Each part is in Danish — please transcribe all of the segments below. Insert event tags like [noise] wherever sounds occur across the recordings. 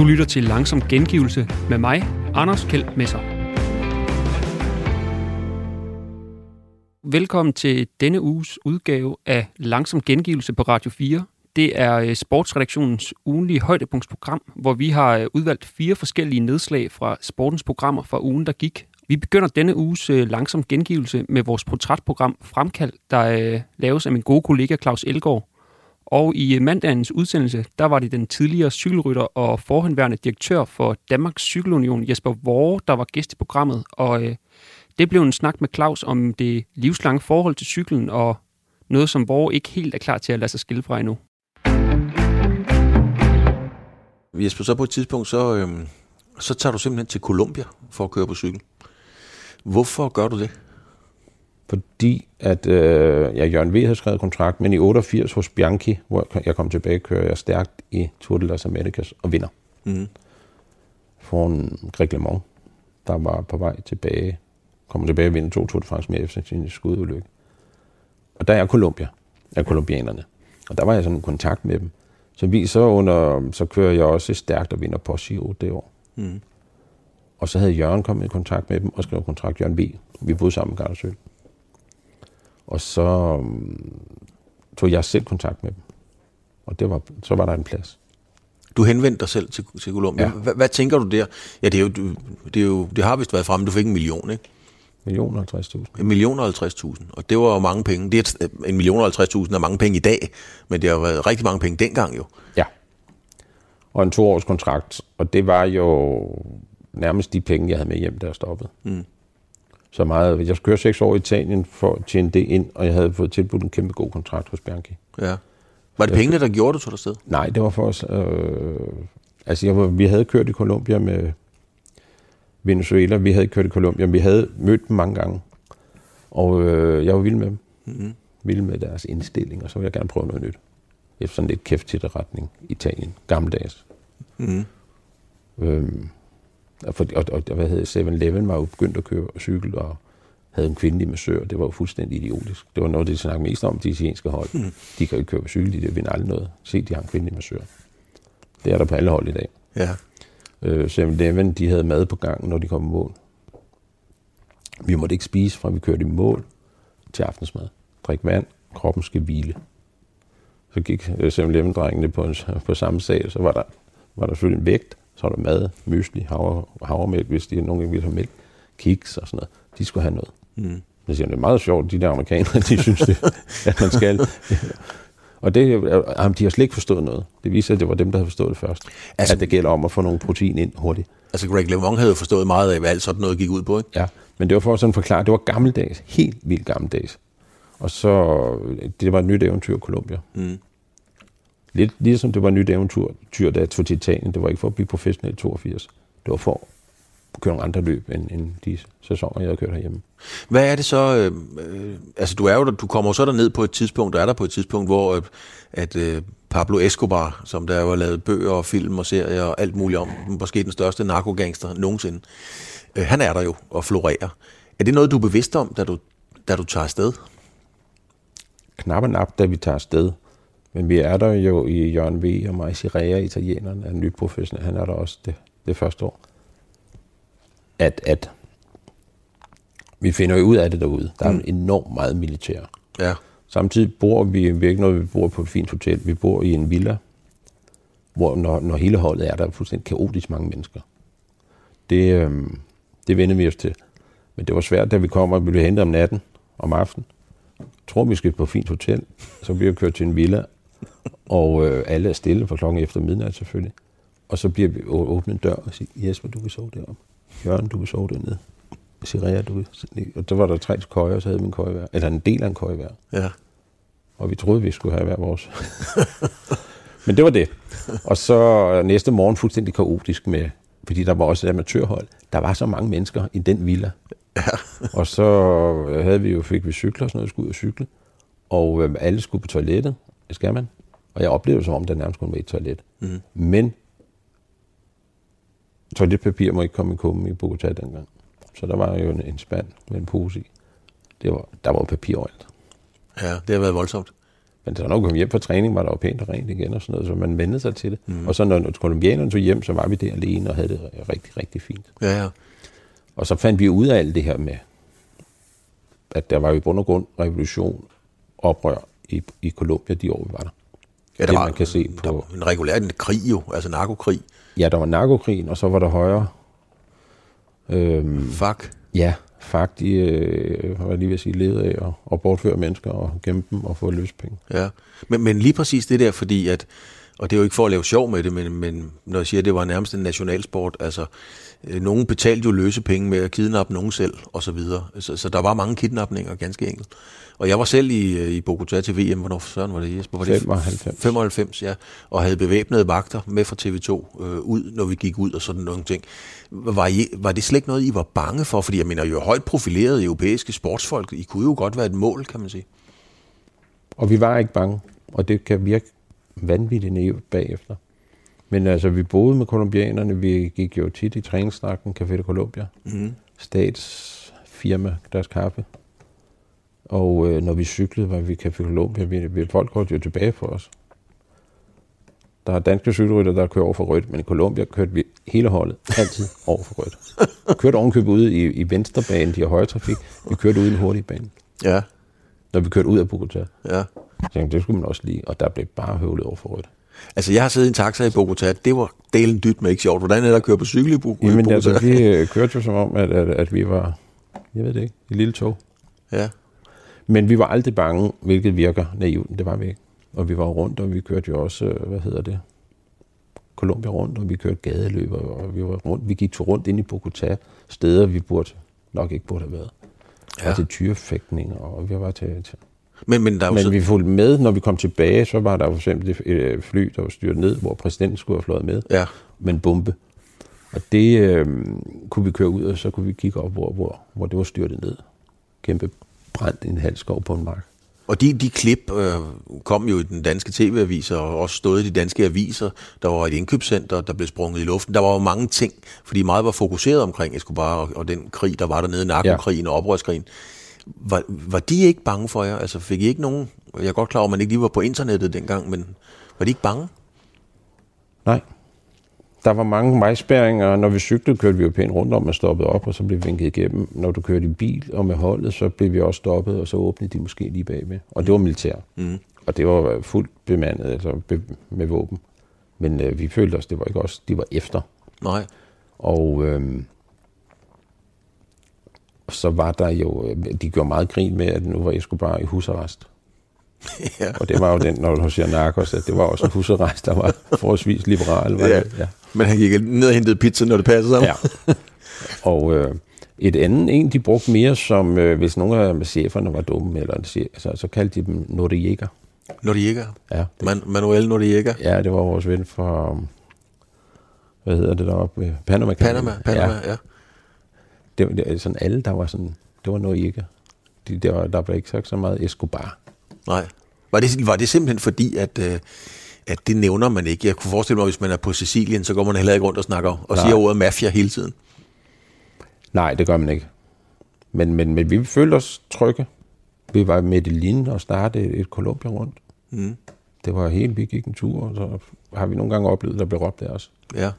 Du lytter til Langsom Gengivelse med mig, Anders Kjeld Messer. Velkommen til denne uges udgave af Langsom Gengivelse på Radio 4. Det er øh, sportsredaktionens ugenlige højdepunktsprogram, hvor vi har øh, udvalgt fire forskellige nedslag fra sportens programmer fra ugen, der gik. Vi begynder denne uges øh, langsom gengivelse med vores portrætprogram Fremkald, der laves af min gode kollega Claus Elgaard. Og i mandagens udsendelse, der var det den tidligere cykelrytter og forhenværende direktør for Danmarks Cykelunion, Jesper Vore, der var gæst i programmet. Og øh, det blev en snak med Claus om det livslange forhold til cyklen, og noget, som Vore ikke helt er klar til at lade sig skille fra endnu. Jesper, så på et tidspunkt, så, øh, så tager du simpelthen til Colombia for at køre på cykel. Hvorfor gør du det? Fordi at øh, ja, Jørgen V. havde skrevet kontrakt, men i 88 hos Bianchi, hvor jeg kom tilbage, kører jeg stærkt i Tour de las Americas og vinder. Mm. en Greg LeMond, der var på vej tilbage, kommer tilbage og vinder to Tour de France med efter sin skudulykke. Og der er Colombia, er kolumbianerne. Og der var jeg sådan i kontakt med dem. Så vi så under, så kører jeg også stærkt og vinder på Giro det år. Mm. Og så havde Jørgen kommet i kontakt med dem og skrevet kontrakt Jørgen V. Vi boede sammen i Gardersøl. Og så um, tog jeg selv kontakt med dem. Og det var, så var der en plads. Du henvendte dig selv til, til Columbia. Ja. Hvad, hvad tænker du der? Ja, det, er jo, det, er jo, det har vist været fremme, du fik en million, ikke? Million og 50.000. En million og 50.000, og det var jo mange penge. Det er en million og 50.000 er mange penge i dag, men det har været rigtig mange penge dengang jo. Ja, og en toårs kontrakt, og det var jo nærmest de penge, jeg havde med hjem, der stoppede. Mm så meget. Jeg skulle køre seks år i Italien for at tjene det ind, og jeg havde fået tilbudt en kæmpe god kontrakt hos Bianchi. Ja. Var det pengene, der gjorde det, tog sted? Nej, det var for os. Øh, altså, jeg var, vi havde kørt i Colombia med Venezuela. Vi havde kørt i Colombia. Vi havde mødt dem mange gange. Og øh, jeg var vild med dem. Mm-hmm. Vild med deres indstilling, og så ville jeg gerne prøve noget nyt. Efter sådan lidt kæft til retning. Italien. Gammeldags. Mm-hmm. Øhm, og, og, og hvad hedder 7-Eleven var jo begyndt at køre cykel og havde en kvindelig massør. Det var jo fuldstændig idiotisk. Det var noget, de snakkede mest om, de italienske hold. Mm. De kan jo ikke køre på cykel, de vinder aldrig noget. Se, de har en kvindelig massør. Det er der på alle hold i dag. Ja. Øh, 7-Eleven, de havde mad på gangen, når de kom i mål. Vi måtte ikke spise, fra vi kørte i mål til aftensmad. Drik vand, kroppen skal hvile. Så gik 7-Eleven-drengene på, en, på samme sag, så var der, var der selvfølgelig en vægt, så er der mad, mysli, havre, havremælk, hvis de nogle gange vil have mælk, kiks og sådan noget. De skulle have noget. Mm. Jeg siger, det er meget sjovt, de der amerikanere, [laughs] de synes det, at man skal. [laughs] Og det, jamen, de har slet ikke forstået noget. Det viser, at det var dem, der havde forstået det først. Altså, at det gælder om at få nogle protein ind hurtigt. Altså Greg LeMond havde jo forstået meget af, hvad alt sådan noget gik ud på, ikke? Ja, men det var for at sådan forklare, det var gammeldags, helt vildt gammeldags. Og så, det var et nyt eventyr i Colombia. Mm. Lidt ligesom det var nyt eventyr, da jeg tog til Italien. Det var ikke for at blive professionel i 82. Det var for at køre nogle andre løb, end, end de sæsoner, jeg havde kørt herhjemme. Hvad er det så? Øh, øh, altså, du, er jo, du kommer så der ned på et tidspunkt, der er der på et tidspunkt, hvor øh, at, øh, Pablo Escobar, som der var lavet bøger og film og serier og alt muligt om, måske den største narkogangster nogensinde, øh, han er der jo og florerer. Er det noget, du er bevidst om, da du, da du tager afsted? Knap og nap, da vi tager afsted. Men vi er der jo i Jørgen V. og Majsi Rea, italieneren, er en ny professionel. Han er der også det, det første år. At, at vi finder jo ud af det derude. Der er mm. enormt meget militær. Ja. Samtidig bor vi, vi ikke noget, vi bor på et fint hotel. Vi bor i en villa, hvor når, når hele holdet er, der er fuldstændig kaotisk mange mennesker. Det, øhm, det vender vi os til. Men det var svært, da vi kommer og blev hentet om natten, om aftenen. Tror, vi skal på et fint hotel. Så bliver vi kørt til en villa, [laughs] og øh, alle er stille for klokken efter midnat selvfølgelig. Og så bliver vi åbnet en dør og siger, Jesper, du vil sove deroppe. Jørgen, du vil sove dernede. Sirea, du vil... Og så var der tre køjer, og så havde min køje hver. Eller en del af en køje hver. Ja. Og vi troede, vi skulle have hver vores. [laughs] Men det var det. Og så næste morgen fuldstændig kaotisk med, fordi der var også et amatørhold. Der var så mange mennesker i den villa. Ja. og så havde vi jo, fik vi cykler og sådan noget, skulle ud og cykle. Og øh, alle skulle på toilettet. Det skal man. Og jeg oplevede som om, der nærmest kunne være et toilet. Mm. Men toiletpapir må ikke komme i kummen i Bogotá dengang. Så der var jo en, en spand med en pose i. Det var, der var papir overalt. Ja, det har været voldsomt. Men når vi kom hjem fra træning, var der jo pænt og rent igen og sådan noget, så man vendte sig til det. Mm. Og så når kolumbianerne tog hjem, så var vi der alene og havde det rigtig, rigtig fint. Ja, ja. Og så fandt vi ud af alt det her med, at der var jo i bund og grund revolution, oprør i, i Colombia de år, vi var der. Ja, der det, var, man kan se der på- var en regulær en krig jo, altså narkokrig. Ja, der var narkokrigen, og så var der højre. Øhm, Fuck. ja, FARC, de øh, var lige ved at sige, levede af at bortføre mennesker og gemme dem og få løspenge. Ja, men, men lige præcis det der, fordi at, og det er jo ikke for at lave sjov med det, men, men når jeg siger, at det var nærmest en nationalsport, altså, øh, nogen betalte jo løse penge med at kidnappe nogen selv, og så videre. Så, så der var mange kidnapninger, ganske enkelt. Og jeg var selv i, øh, i Bogotá til VM, hvornår søren var det, Jesper? Var det 95. 95, ja, og havde bevæbnede vagter med fra TV2 øh, ud, når vi gik ud og sådan nogle ting. Var, I, var det slet ikke noget, I var bange for? Fordi jeg mener, jo højt profilerede europæiske sportsfolk, I kunne jo godt være et mål, kan man sige. Og vi var ikke bange, og det kan virke vanvittigt naivt bagefter. Men altså, vi boede med kolumbianerne, vi gik jo tit i træningssnakken, Café de Colombia, Mm. statsfirma, deres kaffe. Og øh, når vi cyklede, var vi i Café Colombia, vi, vi, folk holdt jo tilbage for os. Der er danske cykelrytter, der kører over for rødt, men i Colombia kørte vi hele holdet altid over for rødt. Kørte ovenkøbet ude i, i venstrebanen, de har højre trafik. Vi kørte ude i en hurtig bane, Ja, når vi kørte ud af Bogotá. ja. Så jeg, det skulle man også lige, og der blev bare høvlet over for rødt. Altså, jeg har siddet i en taxa i Bogotá. Det var delen dyt med ikke sjovt. Hvordan er det at køre på cykel i Bo- i Jamen altså, vi øh, kørte jo som om, at, at, at vi var, jeg ved det ikke, et lille tog. Ja, Men vi var aldrig bange, hvilket virker naivt. Det var vi ikke. Og vi var rundt, og vi kørte jo også, øh, hvad hedder det, Colombia rundt, og vi kørte gadeløb, og vi var rundt. Vi gik to rundt ind i Bogotá, steder vi burde nok ikke burde have været. Ja. Ja. Og til tyrefægtning, og vi var til, til. Men, men der er Men så... vi fulgte med, når vi kom tilbage, så var der for eksempel et øh, fly, der var styrt ned, hvor præsidenten skulle have fløjet med, Ja, med en bombe. Og det øh, kunne vi køre ud, og så kunne vi kigge op, hvor, hvor, hvor det var styrtet ned. Kæmpe brændt i en halv skov på en mark. og de, de klip øh, kom jo i den danske tv-aviser, og også stod i de danske aviser. Der var et indkøbscenter, der blev sprunget i luften. Der var jo mange ting, fordi meget var fokuseret omkring Escobar og, og den krig, der var dernede, narkokrigen og oprørskrigen. Var, var de ikke bange for jer? Altså fik I ikke nogen... Jeg er godt klar over, at man ikke lige var på internettet dengang, men var de ikke bange? Nej. Der var mange vejspærringer, og når vi cyklede, kørte vi jo pænt rundt om og stoppede op, og så blev vi vinket igennem. Når du kørte i bil og med holdet, så blev vi også stoppet, og så åbnede de måske lige bagved. Og det var militær. Mm. Og det var fuldt bemandet, altså be- med våben. Men øh, vi følte os, det var ikke os, de var efter. Nej. Og øh, så var der jo, øh, de gjorde meget grin med, at nu var Escobar i husarrest. ja. Og det var jo den, når du siger narkos, at det var også en husarrest, der var [laughs] forholdsvis liberal. Var Ja. det? ja. Men han gik ned og hentede pizza, når det passede ham. Ja. Og øh, et andet en, de brugte mere som, øh, hvis nogle af cheferne var dumme, eller chef, altså, så kaldte de dem Noriega. Noriega. Ja, Man, Manuel Noriega. ja, det var vores ven fra, hvad hedder det deroppe, Panama. Panama, Panama, Ja, ja. Det, var- det, sådan alle, der var sådan, det var Noriega. De, der, var, der blev ikke sagt så meget Escobar. Nej. Var det, var det simpelthen fordi, at, øh, at det nævner man ikke? Jeg kunne forestille mig, hvis man er på Sicilien, så går man heller ikke rundt og snakker og Nej. siger ordet mafia hele tiden. Nej, det gør man ikke. Men, men, men vi følte os trygge. Vi var i Medellin og startede et, Colombia rundt. Mm. Det var helt, vi gik en tur, og så har vi nogle gange oplevet, der blev råbt af os. Ja.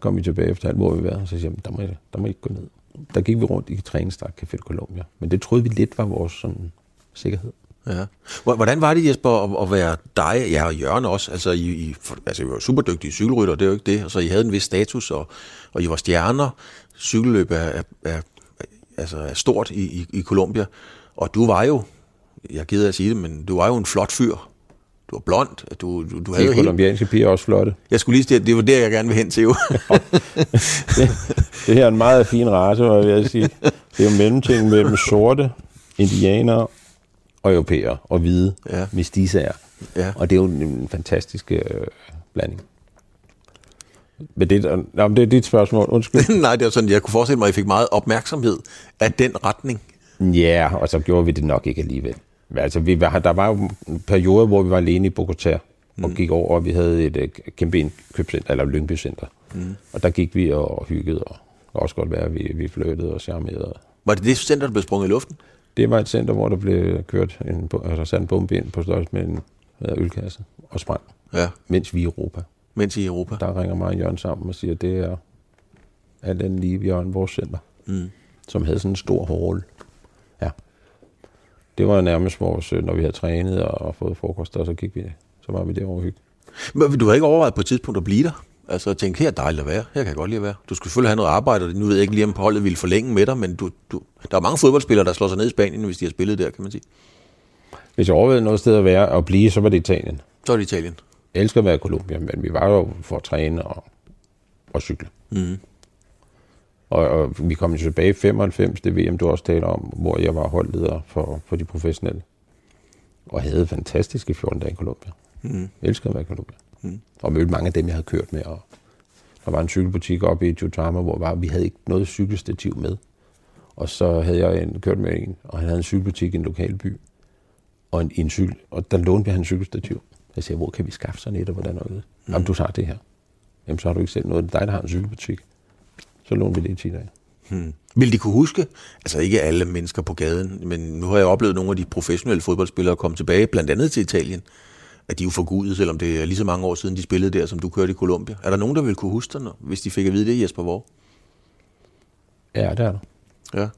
kom vi tilbage efter alt, hvor vi var, og så siger jeg, der må, I- der må I ikke gå ned. Der gik vi rundt i træningsstak Café de Colombia. Men det troede vi lidt var vores sådan, sikkerhed. Ja. Hvordan var det, Jesper, at, være dig, ja, og Jørgen også? Altså, I, I, altså, I var super dygtige cykelrytter, det er jo ikke det. Altså, I havde en vis status, og, og I var stjerner. Cykelløb er, er, er, altså, er stort i, i, i Colombia. Og du var jo, jeg gider at sige det, men du var jo en flot fyr. Du var blond, du, du, du havde De jo helt... kolumbianske piger er også flotte. Jeg skulle lige sige, at det var der, jeg gerne vil hen til, jo. [laughs] Det, det her er en meget fin race, var jeg ved at sige. Det er jo mellemting mellem sorte, indianere og europæere og hvide Ja. mestisager. ja. Og det er jo en fantastisk øh, blanding. Men det, er- nå, det er dit spørgsmål. Undskyld. [laughs] Nej, det var sådan, jeg kunne forestille mig, at I fik meget opmærksomhed af den retning. Ja, og så gjorde vi det nok ikke alligevel. Men Altså, vi var, der var jo en periode, hvor vi var alene i Bogotá og gik over, og vi havde et uh, kæmpe indkøbscenter, eller Lyngby Center. Mm. Og der gik vi og hyggede, og det også godt være, at vi, vi flyttede og charmerede. Var det det center, der blev sprunget i luften? Det var et center, hvor der blev kørt en, altså sat en bombe ind på størrelse med en ølkasse og sprang, Ja, mens vi i Europa. mens i Europa. Der ringer mig og Jørgen sammen og siger, at det er alt den lige Jørgen, vores center, Mm. som havde sådan en stor hall. Ja. Det var nærmest vores, øh, når vi havde trænet og fået frokost, og så gik vi, så var vi derovre og hygge. Men du har ikke overvejet på et tidspunkt at blive der? Altså at tænke, her er dejligt at være, her kan jeg godt lide at være. Du skulle selvfølgelig have noget arbejde, og nu ved jeg ikke lige, om holdet ville forlænge med dig, men du, du, der er mange fodboldspillere, der slår sig ned i Spanien, hvis de har spillet der, kan man sige. Hvis jeg overvejede noget sted at være og blive, så var det Italien. Så er det Italien. Jeg elsker at være i Colombia, men vi var jo for at træne og, og cykle. Mm. Og, og vi kom jo tilbage i 95, det VM, du også taler om, hvor jeg var holdleder for, for de professionelle. Og havde fantastiske 14 dage i Colombia. Mm. Jeg elskede at være i Colombia. Mm. Og mødte mange af dem, jeg havde kørt med. Og der var en cykelbutik oppe i Jutama, hvor var, vi havde ikke noget cykelstativ med. Og så havde jeg en, kørt med en, og han havde en cykelbutik i en lokal by. Og en, en cykel, og der lånte vi han en cykelstativ. Jeg siger, hvor kan vi skaffe sådan et, og hvordan er det? Mm. Jamen, du tager det her. Jamen, så har du ikke selv noget. Det er dig, der har en cykelbutik. Så lånte vi det i 10 dage. Hmm. Vil de kunne huske, altså ikke alle mennesker på gaden, men nu har jeg oplevet nogle af de professionelle fodboldspillere komme tilbage, blandt andet til Italien, at de er jo forgudet, selvom det er lige så mange år siden, de spillede der, som du kørte i Colombia. Er der nogen, der vil kunne huske dig, hvis de fik at vide det, Jesper Vore? Ja, det er der. Ja.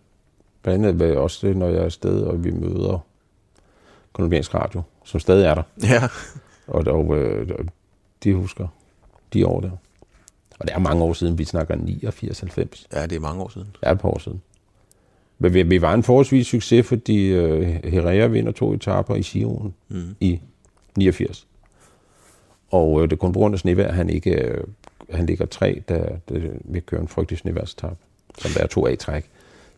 Blandt andet også det, når jeg er afsted, og vi møder kolumbiansk radio, som stadig er der. Ja. Og, og øh, de husker de år der. Og det er mange år siden, vi snakker 89-90. ja, det er mange år siden. Det er et par år siden. Men vi, vi var en forholdsvis succes, fordi øh, Herrera vinder to etaper i Sion Mm. i 89. Og øh, det er kun på grund af snevejr, han ikke øh, han ligger tre, da, da vi kører en frygtelig snevejrstab, som der er to A-træk.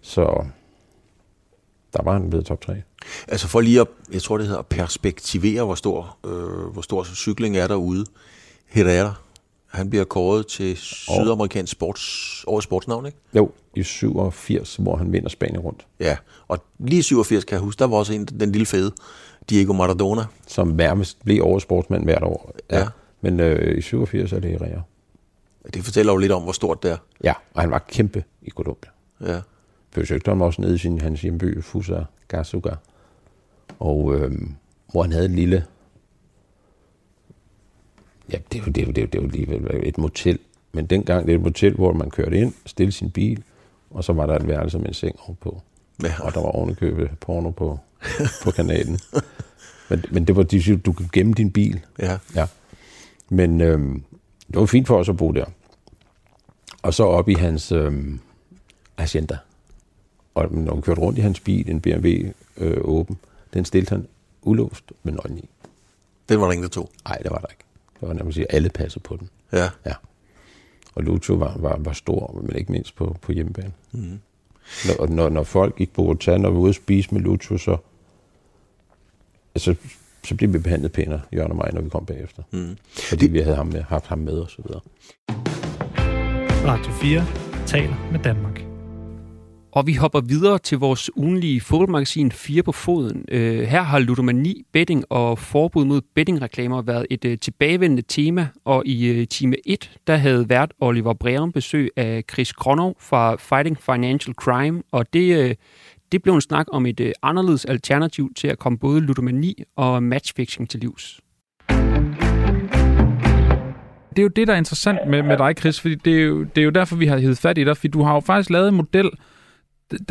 Så der var han blevet top 3. Altså for lige at, jeg tror det hedder, at perspektivere, hvor stor, øh, hvor stor cykling er derude. Herrera, han bliver kåret til sydamerikansk sports, årets sportsnavn, ikke? Jo, i 87, hvor han vinder Spanien rundt. Ja, og lige i 87 kan jeg huske, der var også en, den lille fede, Diego Maradona. som nærmest blev årets sportsmand hvert år. Ja. Men øh, i 87 er det Herrera. Det fortæller jo lidt om, hvor stort det er. Ja, og han var kæmpe i Colombia. Ja. Besøgte ham også nede i sin, hans hjemby, Fusa Gasuga. Og øh, hvor han havde et lille... Ja, det er jo, det er jo, det er jo, alligevel et motel. Men dengang, det er et motel, hvor man kørte ind, stille sin bil, og så var der et værelse med en seng ovenpå. Ja. Og der var ovenikøbet porno på, på kanalen. men, men det var, de du kan gemme din bil. ja. Ja. Men øhm, det var fint for os at bo der. Og så op i hans øhm, agenda. Og når vi kørte rundt i hans bil, en BMW øh, åben, den stillede han ulåst med nøglen i. Den var der ingen, der tog. Nej, det var der ikke. Det var nærmest at sige, alle passer på den. Ja. Ja. Og Lucho var, var, var stor, men ikke mindst på, på hjemmebane. Mm. Når, når, når folk gik på hotel, når vi var ude at spise med Lucho, så, altså, så blev vi behandlet pænere, Jørgen og mig, når vi kom bagefter. Mm. Fordi vi havde ham med, haft ham med og så videre. Radio 4 taler med Danmark. Og vi hopper videre til vores ugenlige fodboldmagasin 4 på foden. Øh, her har ludomani, betting og forbud mod bettingreklamer været et øh, tilbagevendende tema, og i øh, time 1, der havde vært Oliver Breum besøg af Chris Kronov fra Fighting Financial Crime, og det, øh, det blev en snak om et øh, anderledes alternativ til at komme både ludomani og matchfixing til livs. Det er jo det, der er interessant med, med dig, Chris, fordi det er, jo, det er jo derfor, vi har heddet fat i dig, fordi du har jo faktisk lavet en model,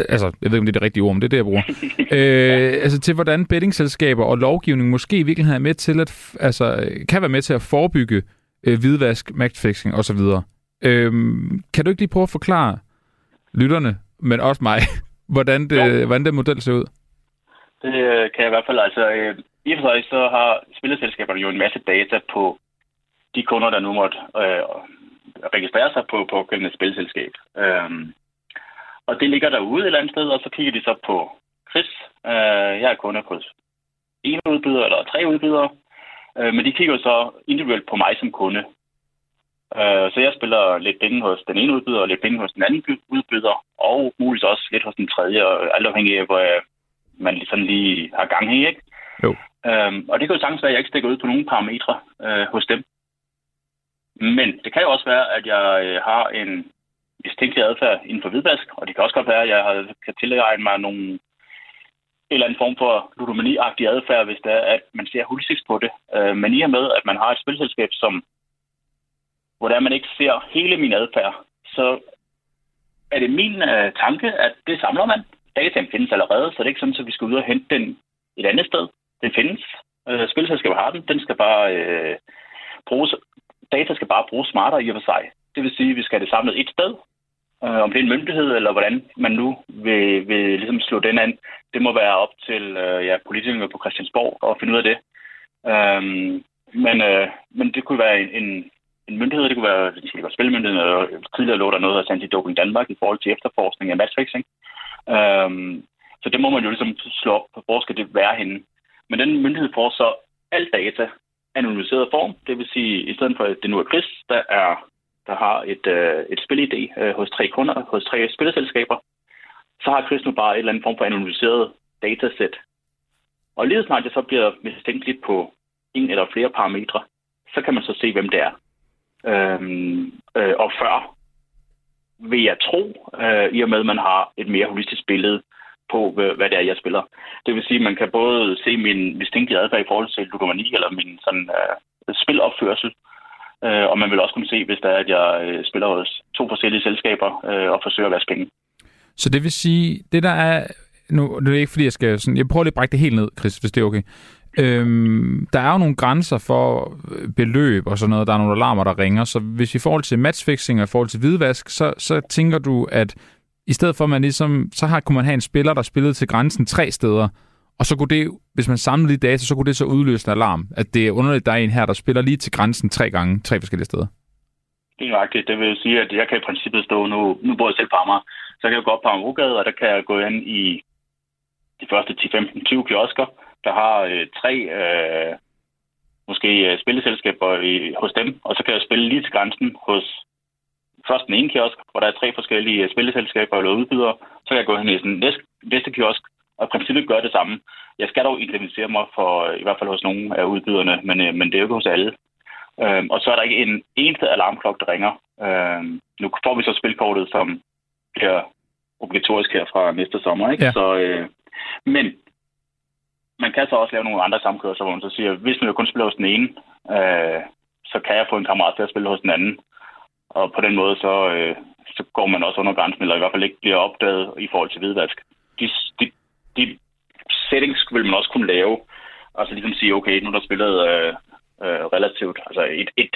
altså, jeg ved ikke, om det er det rigtige ord, men det er det, jeg bruger, [laughs] øh, altså til hvordan bettingselskaber og lovgivning måske i virkeligheden er med til at, altså, kan være med til at forebygge øh, hvidvask, matchfixing osv. Øh, kan du ikke lige prøve at forklare lytterne, men også mig, [laughs] hvordan, det, hvordan den model ser ud? Det øh, kan jeg i hvert fald. Altså, øh, i og for sig så har spillerselskaberne jo en masse data på de kunder, der nu måtte øh, registrere sig på på pågældende spilselskab. Øhm, og det ligger derude et eller andet sted, og så kigger de så på Chris. Øh, jeg er kunde hos en udbyder eller tre udbydere. Øh, men de kigger så individuelt på mig som kunde. Øh, så jeg spiller lidt penge hos den ene udbyder og lidt penge hos den anden by- udbyder, og muligvis også lidt hos den tredje, og alt afhængig af, hvor øh, man sådan lige har gang i, ikke? Jo. Øhm, og det kan jo sagtens være, at jeg ikke stikker ud på nogle parametre øh, hos dem. Men det kan jo også være, at jeg øh, har en mistænkelig adfærd inden for hvidvask, og det kan også godt være, at jeg har, kan tilegne mig nogle eller en form for ludomani-agtig adfærd, hvis det er, at man ser hulsigt på det. Øh, men i og med, at man har et spilselskab, som, hvor der man ikke ser hele min adfærd, så er det min øh, tanke, at det samler man. Dataen findes allerede, så det er ikke sådan, at vi skal ud og hente den et andet sted. Den findes. Øh, spilselskabet har den. Den skal bare øh, bruges. Data skal bare bruges smartere i og for sig. Det vil sige, at vi skal have det samlet et sted, Øh, om det er en myndighed, eller hvordan man nu vil, vil ligesom slå den an, det må være op til øh, ja, politikerne på Christiansborg at finde ud af det. Øh, men, øh, men det kunne være en, en, en myndighed, det kunne være, det kunne være spilmyndigheden, og tidligere lå der noget af Anti-Doping Danmark i forhold til efterforskning af matchfixing. Øh, så det må man jo ligesom slå op, hvor skal det være henne. Men den myndighed får så alt data anonymiseret form, det vil sige, i stedet for at det nu er Chris, der er der har et, øh, et spilidé øh, hos tre kunder, hos tre spilleselskaber, så har Chris nu bare et eller andet form for anonymiseret datasæt. Og lige snart det så bliver mistænkeligt på en eller flere parametre, så kan man så se, hvem det er. Øhm, øh, og før vil jeg tro, øh, i og med at man har et mere holistisk billede på, hvad det er, jeg spiller. Det vil sige, at man kan både se min mistænkelige adfærd i forhold til ludomani, eller min sådan, øh, spilopførsel, Øh, Øh, og man vil også kunne se, hvis der er, at jeg øh, spiller hos to forskellige selskaber øh, og forsøger at vaske penge. Så det vil sige, det der er... Nu det er ikke, fordi jeg skal... Sådan, jeg prøver lige at brække det helt ned, Chris, hvis det er okay. Øhm, der er jo nogle grænser for øh, beløb og sådan noget. Der er nogle alarmer, der ringer. Så hvis i forhold til matchfixing og i forhold til hvidvask, så, så tænker du, at i stedet for, at man ligesom... Så har, kunne man have en spiller, der spillede til grænsen tre steder, og så kunne det, hvis man samlede de data, så kunne det så udløse en alarm, at det er underligt, at der er en her, der spiller lige til grænsen tre gange, tre forskellige steder. Det er rigtigt. Det vil sige, at jeg kan i princippet stå, nu, nu bor jeg selv på Amager, så kan jeg gå op på Amagergade, og der kan jeg gå ind i de første 10, 15, 20 kiosker, der har øh, tre øh, måske øh, spilleselskaber i, hos dem, og så kan jeg spille lige til grænsen hos først den ene kiosk, hvor der er tre forskellige øh, spilleselskaber eller udbydere, så kan jeg gå hen i den næste, næste kiosk, og i princippet gør det samme. Jeg skal dog identificere mig for, i hvert fald hos nogle af udbyderne, men, øh, men det er jo ikke hos alle. Øhm, og så er der ikke en eneste alarmklok, der ringer. Øhm, nu får vi så spilkortet, som bliver obligatorisk her fra næste sommer. Ikke? Ja. Så, øh, men man kan så også lave nogle andre samkørsler, hvor man så siger, hvis man jo kun spiller hos den ene, øh, så kan jeg få en kammerat til at spille hos den anden. Og på den måde, så, øh, så går man også under grænsen, eller i hvert fald ikke bliver opdaget i forhold til hvidvask. De, de, de settings vil man også kunne lave. Altså ligesom sige, okay, nu er der spillet øh, øh, relativt, altså et, et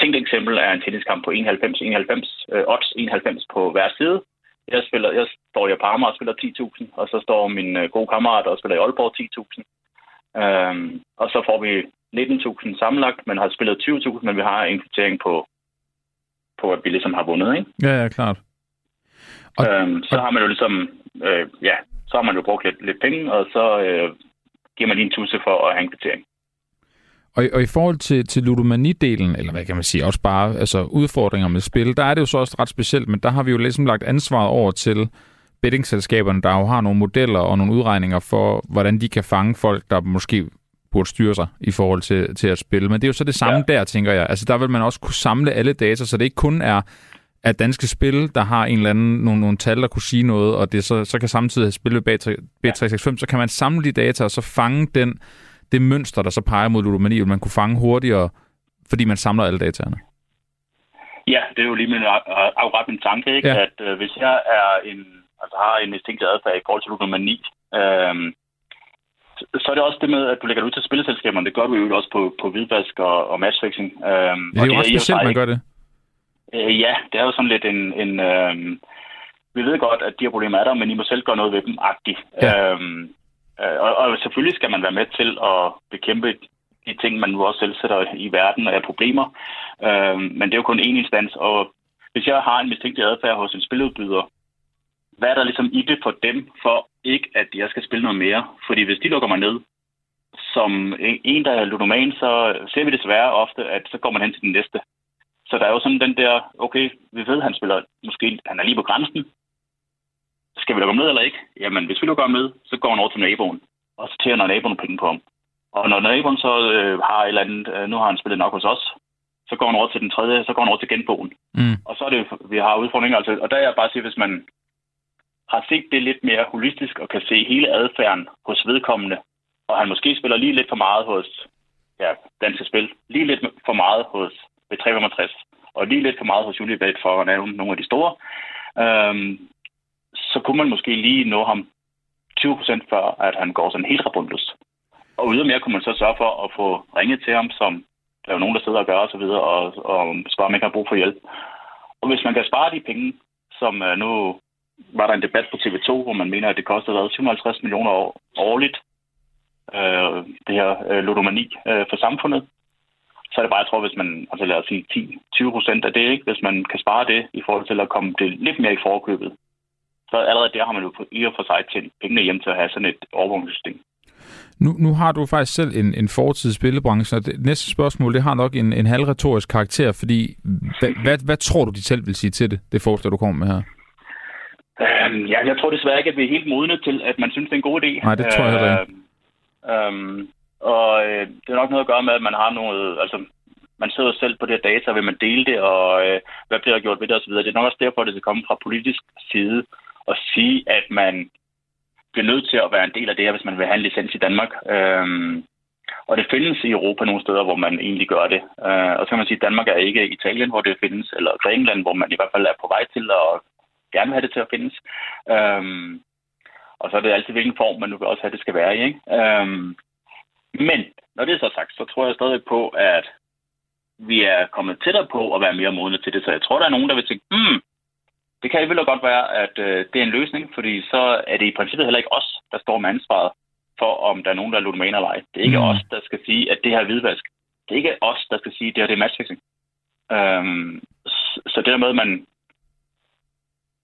tænkt eksempel er en tenniskamp på 91-91, øh, odds 91 på hver side. Jeg, spiller, jeg står i Parma og spiller 10.000, og så står min øh, gode kammerat og spiller i Aalborg 10.000. Øhm, og så får vi 19.000 sammenlagt, men har spillet 20.000, men vi har en kvittering på, på, at vi ligesom har vundet. Ikke? Ja, ja, klart. Og, øhm, så har man jo ligesom, øh, ja, så har man jo brugt lidt, lidt penge, og så øh, giver man lige en tusse for at have en kvittering. Og, og i forhold til, til ludomani-delen, eller hvad kan man sige, også bare altså udfordringer med spil, der er det jo så også ret specielt, men der har vi jo ligesom lagt ansvaret over til bettingselskaberne, der jo har nogle modeller og nogle udregninger for, hvordan de kan fange folk, der måske burde styre sig i forhold til, til at spille. Men det er jo så det samme ja. der, tænker jeg. Altså der vil man også kunne samle alle data, så det ikke kun er at danske spil, der har en eller anden, nogle, nogle tal, der kunne sige noget, og det så, så kan samtidig spille B365, så kan man samle de data og så fange den, det mønster, der så peger mod ludomani, og man kunne fange hurtigere, fordi man samler alle dataerne. Ja, det er jo lige min afret min tanke, ikke? Ja. at øh, hvis jeg er en, altså har en mistænkt adfærd i forhold til ludomani, øh, så er det også det med, at du lægger det ud til spilleselskaberne. Det gør du jo også på, på hvidvask og, og matchfixing. Øh, ja, det er jo ret specielt, man gør det. Øh, ja, det er jo sådan lidt en... en øh, vi ved godt, at de her problemer er der, men I må selv gøre noget ved dem, agtigt. Ja. Øhm, øh, og, og selvfølgelig skal man være med til at bekæmpe de ting, man nu også selv sætter i verden af problemer. Øhm, men det er jo kun én instans, og hvis jeg har en mistænkt adfærd hos en spiludbyder, hvad er der ligesom i det for dem, for ikke at jeg skal spille noget mere? Fordi hvis de lukker mig ned, som en, der er ludoman, så ser vi desværre ofte, at så går man hen til den næste. Så der er jo sådan den der, okay, vi ved, at han spiller, måske han er lige på grænsen. Skal vi lukke ham ned eller ikke? Jamen, hvis vi lukker ham ned, så går han over til naboen, og så tjener naboen penge på ham. Og når naboen så øh, har et eller andet, øh, nu har han spillet nok hos os, så går han over til den tredje, så går han over til genboen. Mm. Og så er det, vi har udfordringer. Altså, og der er jeg bare sige, hvis man har set det lidt mere holistisk og kan se hele adfærden hos vedkommende, og han måske spiller lige lidt for meget hos ja, danske spil, lige lidt for meget hos ved 3,65. og lige lidt for meget hos Julibet for at nævne nogle af de store, øhm, så kunne man måske lige nå ham 20 procent før, at han går sådan helt rabundløs. Og ydermere kunne man så sørge for at få ringet til ham, som der er jo nogen, der sidder og gør osv., og, og, og spørger, om ikke har brug for hjælp. Og hvis man kan spare de penge, som uh, nu var der en debat på TV2, hvor man mener, at det koster 750 millioner år, årligt, øh, det her øh, ludomani øh, for samfundet, så er det bare, jeg tror, hvis man, altså lad os sige 10-20 procent af det, ikke? hvis man kan spare det i forhold til at komme det lidt mere i forkøbet, så allerede der har man jo i og for sig til pengene hjem til at have sådan et overvågningssystem. Nu, nu har du faktisk selv en, en fortid i spillebranchen, og det næste spørgsmål, det har nok en, en halvretorisk karakter, fordi hvad, hvad, hvad tror du, de selv vil sige til det, det forslag, du kommer med her? Øhm, ja, jeg tror desværre ikke, at vi er helt modne til, at man synes, det er en god idé. Nej, det tror jeg heller ikke. Øhm, og øh, det er nok noget at gøre med, at man har noget, altså man sidder selv på det her data, vil man dele det, og øh, hvad bliver der gjort ved det osv. Det er nok også derfor, at det skal komme fra politisk side og sige, at man bliver nødt til at være en del af det her, hvis man vil have en licens i Danmark. Øhm, og det findes i Europa nogle steder, hvor man egentlig gør det. Øh, og så kan man sige, at Danmark er ikke Italien, hvor det findes, eller Grækenland, hvor man i hvert fald er på vej til at gerne vil have det til at findes. Øhm, og så er det altid, hvilken form man nu vil også have, det skal være i. Ikke? Øhm, men når det er så sagt, så tror jeg stadig på, at vi er kommet tættere på at være mere modne til det. Så jeg tror, der er nogen, der vil tænke, hmm, det kan vel godt være, at øh, det er en løsning, fordi så er det i princippet heller ikke os, der står med ansvaret for, om der er nogen, der er ludomaner eller ej. Det er ikke mm. os, der skal sige, at det her er hvidvask. Det er ikke os, der skal sige, at det her det er matchfixing. Øhm, så det der med, at man,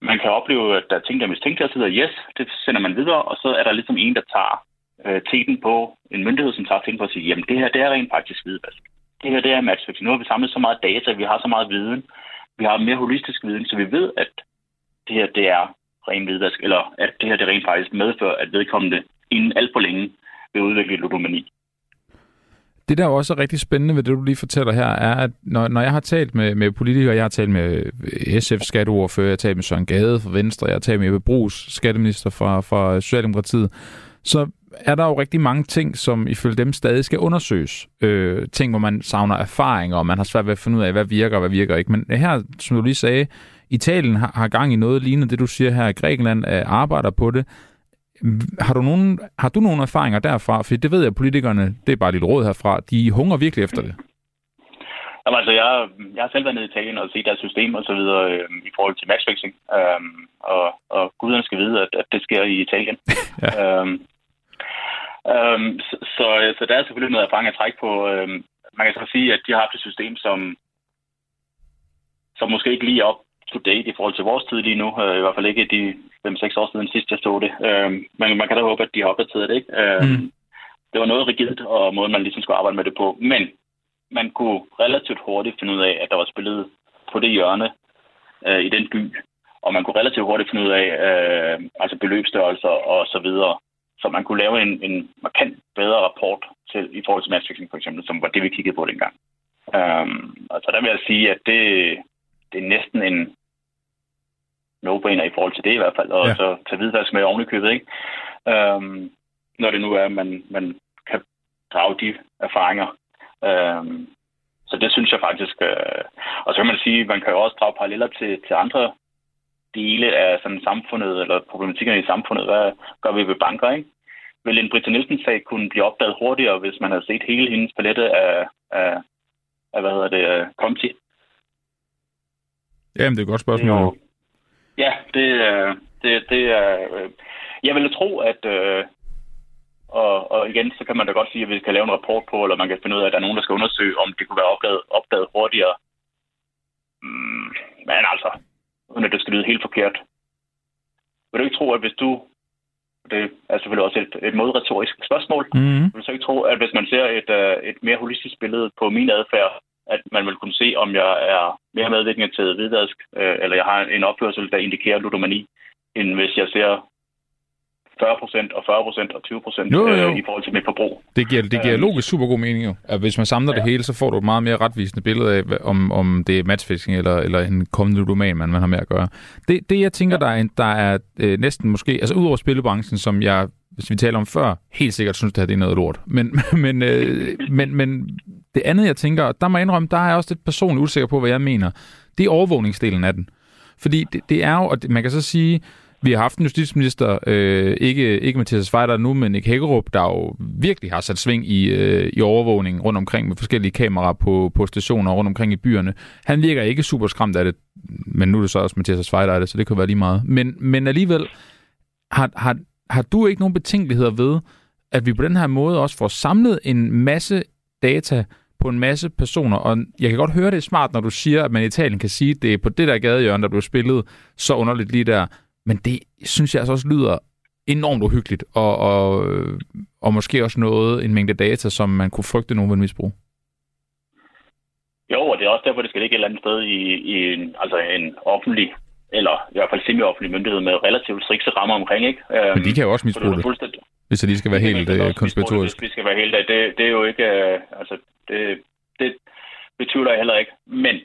man kan opleve, at der er ting, der er mistænkt, og så yes, det sender man videre, og så er der ligesom en, der tager øh, teten på, en myndighed, som tager teten på at sige, jamen det her, det er rent faktisk hvidvask. Det her, det er matchfixing. Nu har vi samlet så meget data, vi har så meget viden, vi har mere holistisk viden, så vi ved, at det her det er ren hvidvask, eller at det her det rent faktisk medfører, at vedkommende inden alt for længe vil udvikle ludomani. Det, der også er rigtig spændende ved det, du lige fortæller her, er, at når, når jeg har talt med, med politikere, jeg har talt med SF skatteordfører, jeg har talt med Søren Gade fra Venstre, jeg har talt med Jeppe Brugs, skatteminister fra, fra Socialdemokratiet, så er der jo rigtig mange ting, som ifølge dem stadig skal undersøges. Øh, ting, hvor man savner erfaring, og man har svært ved at finde ud af, hvad virker og hvad virker ikke. Men her, som du lige sagde, Italien har, har gang i noget lignende det, du siger her. Grækenland øh, arbejder på det. Har du, nogen, har du nogle erfaringer derfra? For det ved jeg, at politikerne, det er bare lidt råd herfra, de hunger virkelig efter det. Jamen, altså, jeg, jeg har selv været nede i Italien og set deres system og så videre øh, i forhold til matchfixing. Øh, og, og guderne skal vide, at, at det sker i Italien. [laughs] ja. øh, øh, så, så, så der er selvfølgelig noget erfaring at trække på. Øh, man kan så sige, at de har haft et system, som, som måske ikke lige op to date i forhold til vores tid lige nu. Øh, I hvert fald ikke de 5-6 år siden sidst, jeg stod det. Øh, men man kan da håbe, at de har opdateret det. Ikke? Øh, mm. Det var noget rigidt, og måden man ligesom skulle arbejde med det på. Men man kunne relativt hurtigt finde ud af, at der var spillet på det hjørne øh, i den by. Og man kunne relativt hurtigt finde ud af øh, altså beløbsstørrelser og så videre. Så man kunne lave en, en markant bedre rapport til, i forhold til matchfixing for eksempel, som var det, vi kiggede på dengang. Um, og så der vil jeg sige, at det, det er næsten en, no-brainer i forhold til det i hvert fald, og ja. så tage hvidvask med oven i købet, ikke? Øhm, når det nu er, at man, man kan drage de erfaringer. Øhm, så det synes jeg faktisk... Øh, og så kan man sige, at man kan jo også drage paralleller til, til andre dele af sådan samfundet, eller problematikkerne i samfundet. Hvad gør vi ved banker, ikke? Vil en Britta Nielsen-sag kunne blive opdaget hurtigere, hvis man havde set hele hendes palette af, af, af hvad hedder det, konti? Jamen, det er et godt spørgsmål. Det Ja, det, det, det er... Øh, jeg vil tro, at... Øh, og, og igen, så kan man da godt sige, at vi kan lave en rapport på, eller man kan finde ud af, at der er nogen, der skal undersøge, om det kunne være opdaget, opdaget hurtigere. Mm, men altså, uden at det skal lyde helt forkert. Vil du ikke tro, at hvis du... Det er selvfølgelig også et, et modretorisk spørgsmål. Mm-hmm. Vil du så ikke tro, at hvis man ser et, uh, et mere holistisk billede på min adfærd, at man vil kunne se, om jeg er mere medvirkende til hvidvask, øh, eller jeg har en opførsel, der indikerer ludomani, end hvis jeg ser 40 procent og 40 procent og 20 procent øh, i forhold til mit forbrug. Det giver, det giver Øhm. logisk super god mening jo. At hvis man samler ja. det hele, så får du et meget mere retvisende billede af, om, om det er matchfixing eller, eller en kommende ludoman, man, man har med at gøre. Det, det jeg tænker, der er, der er øh, næsten måske, altså udover spillebranchen, som jeg, hvis vi taler om før, helt sikkert synes, det her det er noget lort. Men, [laughs] men, øh, men, men det andet, jeg tænker, og der må jeg indrømme, der er jeg også lidt personligt usikker på, hvad jeg mener, det er overvågningsdelen af den. Fordi det, det er jo, og det, man kan så sige, vi har haft en justitsminister, øh, ikke, ikke Mathias Svejder nu, men Nick Hækkerup, der jo virkelig har sat sving i, øh, i overvågning rundt omkring med forskellige kameraer på, på stationer rundt omkring i byerne. Han virker ikke super skræmt af det, men nu er det så også Mathias Svejder af det, så det kan være lige meget. Men, men alligevel, har, har, har du ikke nogen betænkeligheder ved, at vi på den her måde også får samlet en masse data på en masse personer, og jeg kan godt høre, det er smart, når du siger, at man i Italien kan sige, at det er på det der gadehjørne, der blev spillet så underligt lige der, men det synes jeg altså også lyder enormt uhyggeligt, og, og, øh, og måske også noget, en mængde data, som man kunne frygte, nogen vil misbruge. Jo, og det er også derfor, det skal ligge et eller andet sted i, i en, altså en offentlig, eller i hvert fald semi-offentlig myndighed med relativt strikse rammer omkring, ikke? Øhm, Men de kan jo også misbruge det, fuldstændig, hvis det lige skal være helt øh, konspiratorisk. Hvis vi skal være helt det, det er jo ikke, øh, altså det, det betvivler jeg heller ikke. Men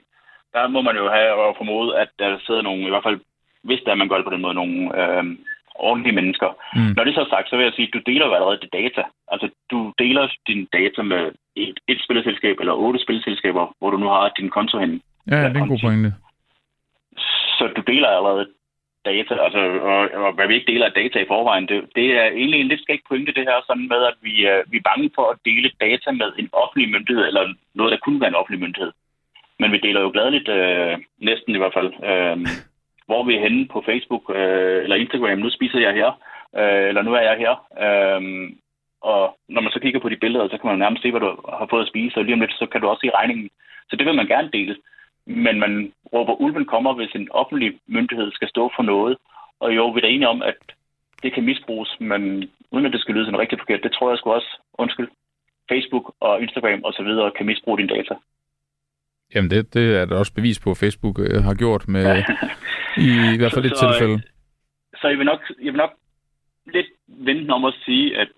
der må man jo have og formode, at der sidder nogle, i hvert fald hvis der man gør det på den måde, nogle øh, ordentlige mennesker. Mm. Når det så er sagt, så vil jeg sige, at du deler jo allerede det data. Altså du deler dine data med et, et spilleselskab eller otte spilleselskaber, hvor du nu har din konto henne. Ja, det er en god pointe. Så du deler allerede data, altså, og, og hvad vi ikke deler af data i forvejen, det, det er egentlig en lidt skæg pointe det her, sådan med, at vi, øh, vi er bange for at dele data med en offentlig myndighed, eller noget, der kunne være en offentlig myndighed. Men vi deler jo gladeligt, øh, næsten i hvert fald, øh, [laughs] hvor vi er henne på Facebook øh, eller Instagram. Nu spiser jeg her, øh, eller nu er jeg her. Øh, og når man så kigger på de billeder, så kan man nærmest se, hvad du har fået at spise, og lige om lidt, så kan du også se regningen. Så det vil man gerne dele. Men man råber, ulven kommer, hvis en offentlig myndighed skal stå for noget. Og jo, vi er enige om, at det kan misbruges, men uden at det skal lyde sådan rigtig forkert, det tror jeg sgu også, undskyld, Facebook og Instagram og så videre kan misbruge dine data. Jamen, det, det er der også bevis på, at Facebook øh, har gjort med, [laughs] i, i hvert fald et Så- tilfælde. Så jeg vil nok, jeg vil nok lidt vente om at sige, at,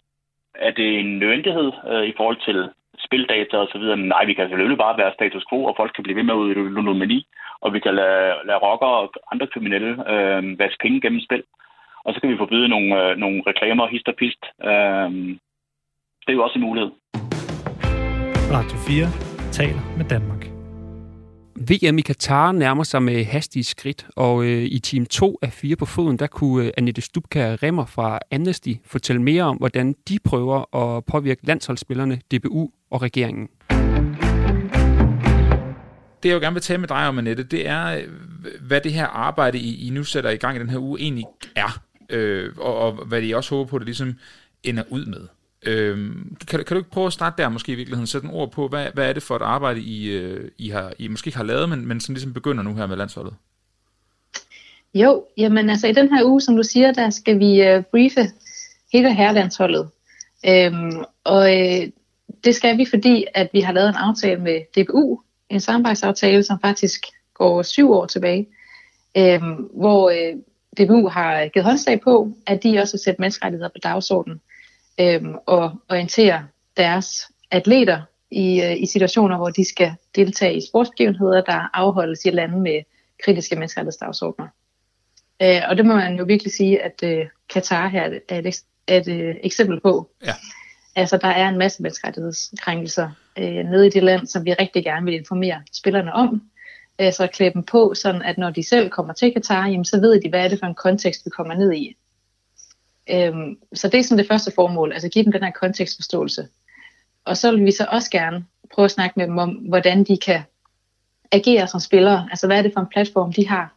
at det er en nødvendighed øh, i forhold til spildata og så videre. Nej, vi kan selvfølgelig bare være status quo, og folk kan blive ved med at udøve ludomani, og vi kan lade, lade rockere og andre kriminelle øh, vaske penge gennem spil. Og så kan vi forbyde nogle, øh, nogle reklamer, hist og pist. Øh, det er jo også en mulighed. Radio 4 taler med Danmark. VM i Katar nærmer sig med hastige skridt, og øh, i team 2 af 4 på foden, der kunne øh, Annette Stubka Remmer fra Amnesty fortælle mere om, hvordan de prøver at påvirke landsholdsspillerne, DBU og regeringen. Det, jeg jo gerne vil tale med dig om, Annette, det er, øh, hvad det her arbejde, I, I nu sætter i gang i den her uge, egentlig er. Øh, og, og hvad I også håber på, det ligesom ender ud med. Øhm, kan, kan du ikke prøve at starte der måske i virkeligheden, sætte en ord på, hvad, hvad er det for et arbejde, I, øh, I, har, I måske ikke har lavet, men, men som ligesom begynder nu her med landsholdet? Jo, jamen altså i den her uge, som du siger, der skal vi øh, briefe hele herrelandsholdet. Øhm, og øh, det skal vi, fordi at vi har lavet en aftale med DBU, en samarbejdsaftale, som faktisk går syv år tilbage, øhm, hvor øh, DBU har givet håndslag på, at de også vil sætte menneskerettigheder på dagsordenen øhm, og orientere deres atleter i, øh, i situationer, hvor de skal deltage i sportsbegivenheder, der afholdes i lande med kritiske menneskerettighedsdagsordner. Øh, og det må man jo virkelig sige, at øh, Katar her er et, er et, øh, eksempel på. Ja. Altså, der er en masse menneskerettighedskrænkelser øh, nede i det land, som vi rigtig gerne vil informere spillerne om. Øh, så klæde dem på, sådan at når de selv kommer til Katar, jamen, så ved de, hvad er det for en kontekst, vi kommer ned i. Øhm, så det er sådan det første formål, altså give dem den her kontekstforståelse. Og så vil vi så også gerne prøve at snakke med dem om, hvordan de kan agere som spillere. Altså, hvad er det for en platform, de har?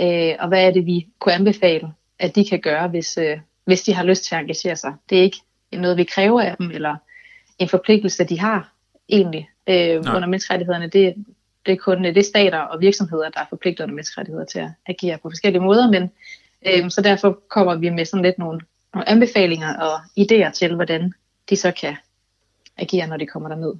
Øh, og hvad er det, vi kunne anbefale, at de kan gøre, hvis, øh, hvis de har lyst til at engagere sig. Det er ikke noget, vi kræver af dem, eller en forpligtelse, de har egentlig øh, Nej. under menneskerettighederne. Det, det er kun øh, det er stater og virksomheder, der er forpligtet under menneskerettigheder til at agere på forskellige måder, men øh, så derfor kommer vi med sådan lidt nogle, nogle anbefalinger og idéer til, hvordan de så kan agere, når de kommer derned.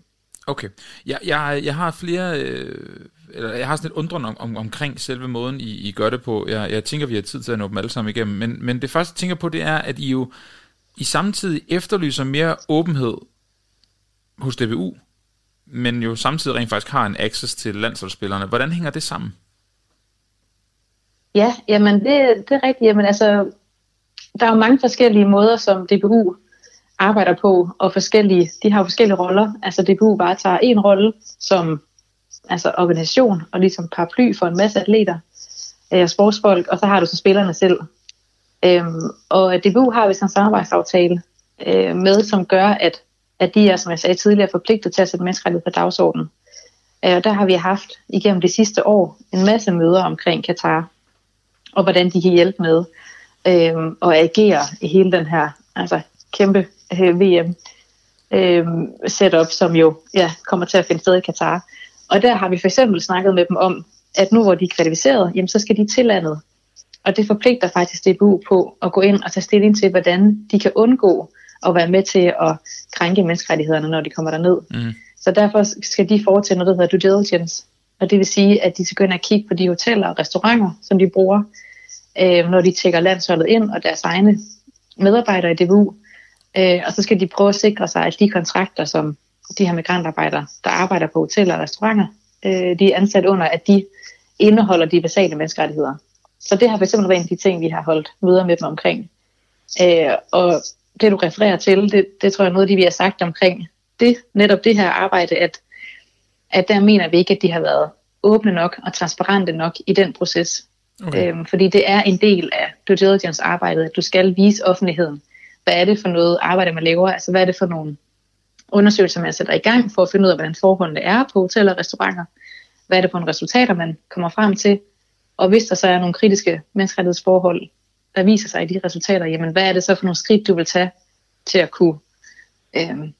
Okay. Jeg, jeg, jeg har flere øh, eller jeg har sådan lidt undrende om, om, omkring selve måden, I, I gør det på. Jeg, jeg tænker, vi har tid til at nå dem alle sammen igennem, men, men det første, jeg tænker på, det er, at I jo I samtidig efterlyser mere åbenhed hos DBU, men jo samtidig rent faktisk har en access til landsholdsspillerne. Hvordan hænger det sammen? Ja, jamen det, det er rigtigt. Jamen altså, der er jo mange forskellige måder, som DBU arbejder på, og forskellige, de har forskellige roller. Altså DBU bare tager en rolle som altså organisation og ligesom paraply for en masse atleter og øh, sportsfolk, og så har du så spillerne selv. Øhm, og DBU har vi sådan en samarbejdsaftale øh, med, som gør, at, at de er, som jeg sagde tidligere, forpligtet til at sætte menneskerettighed på dagsordenen. Øh, og der har vi haft igennem de sidste år en masse møder omkring Katar, og hvordan de kan hjælpe med øh, og agere i hele den her altså, kæmpe øh, VM øh, setup, som jo ja, kommer til at finde sted i Katar. Og der har vi for eksempel snakket med dem om, at nu hvor de er kvalificeret, jamen, så skal de til landet. Og det forpligter faktisk DBU på at gå ind og tage stilling til, hvordan de kan undgå at være med til at krænke menneskerettighederne, når de kommer derned. Mm. Så derfor skal de foretage noget, der hedder due diligence. Og det vil sige, at de begynder at kigge på de hoteller og restauranter, som de bruger, øh, når de tjekker landsholdet ind og deres egne medarbejdere i DBU. Øh, og så skal de prøve at sikre sig, at de kontrakter, som de her migrantarbejdere, der arbejder på hoteller og restauranter, øh, de er ansat under, at de indeholder de basale menneskerettigheder. Så det har fx været en af de ting, vi har holdt møder med dem omkring. Øh, og det du refererer til, det, det tror jeg er noget af det, vi har sagt omkring det, netop det her arbejde, at, at der mener vi ikke, at de har været åbne nok og transparente nok i den proces. Okay. Øhm, fordi det er en del af due diligence arbejdet, at du skal vise offentligheden, hvad er det for noget arbejde, man laver, altså hvad er det for nogle undersøgelser, man sætter i gang for at finde ud af, hvordan forholdene er på hoteller og restauranter, hvad er det for nogle resultater, man kommer frem til, og hvis der så er nogle kritiske menneskerettighedsforhold, der viser sig i de resultater, jamen hvad er det så for nogle skridt, du vil tage til at kunne øhm,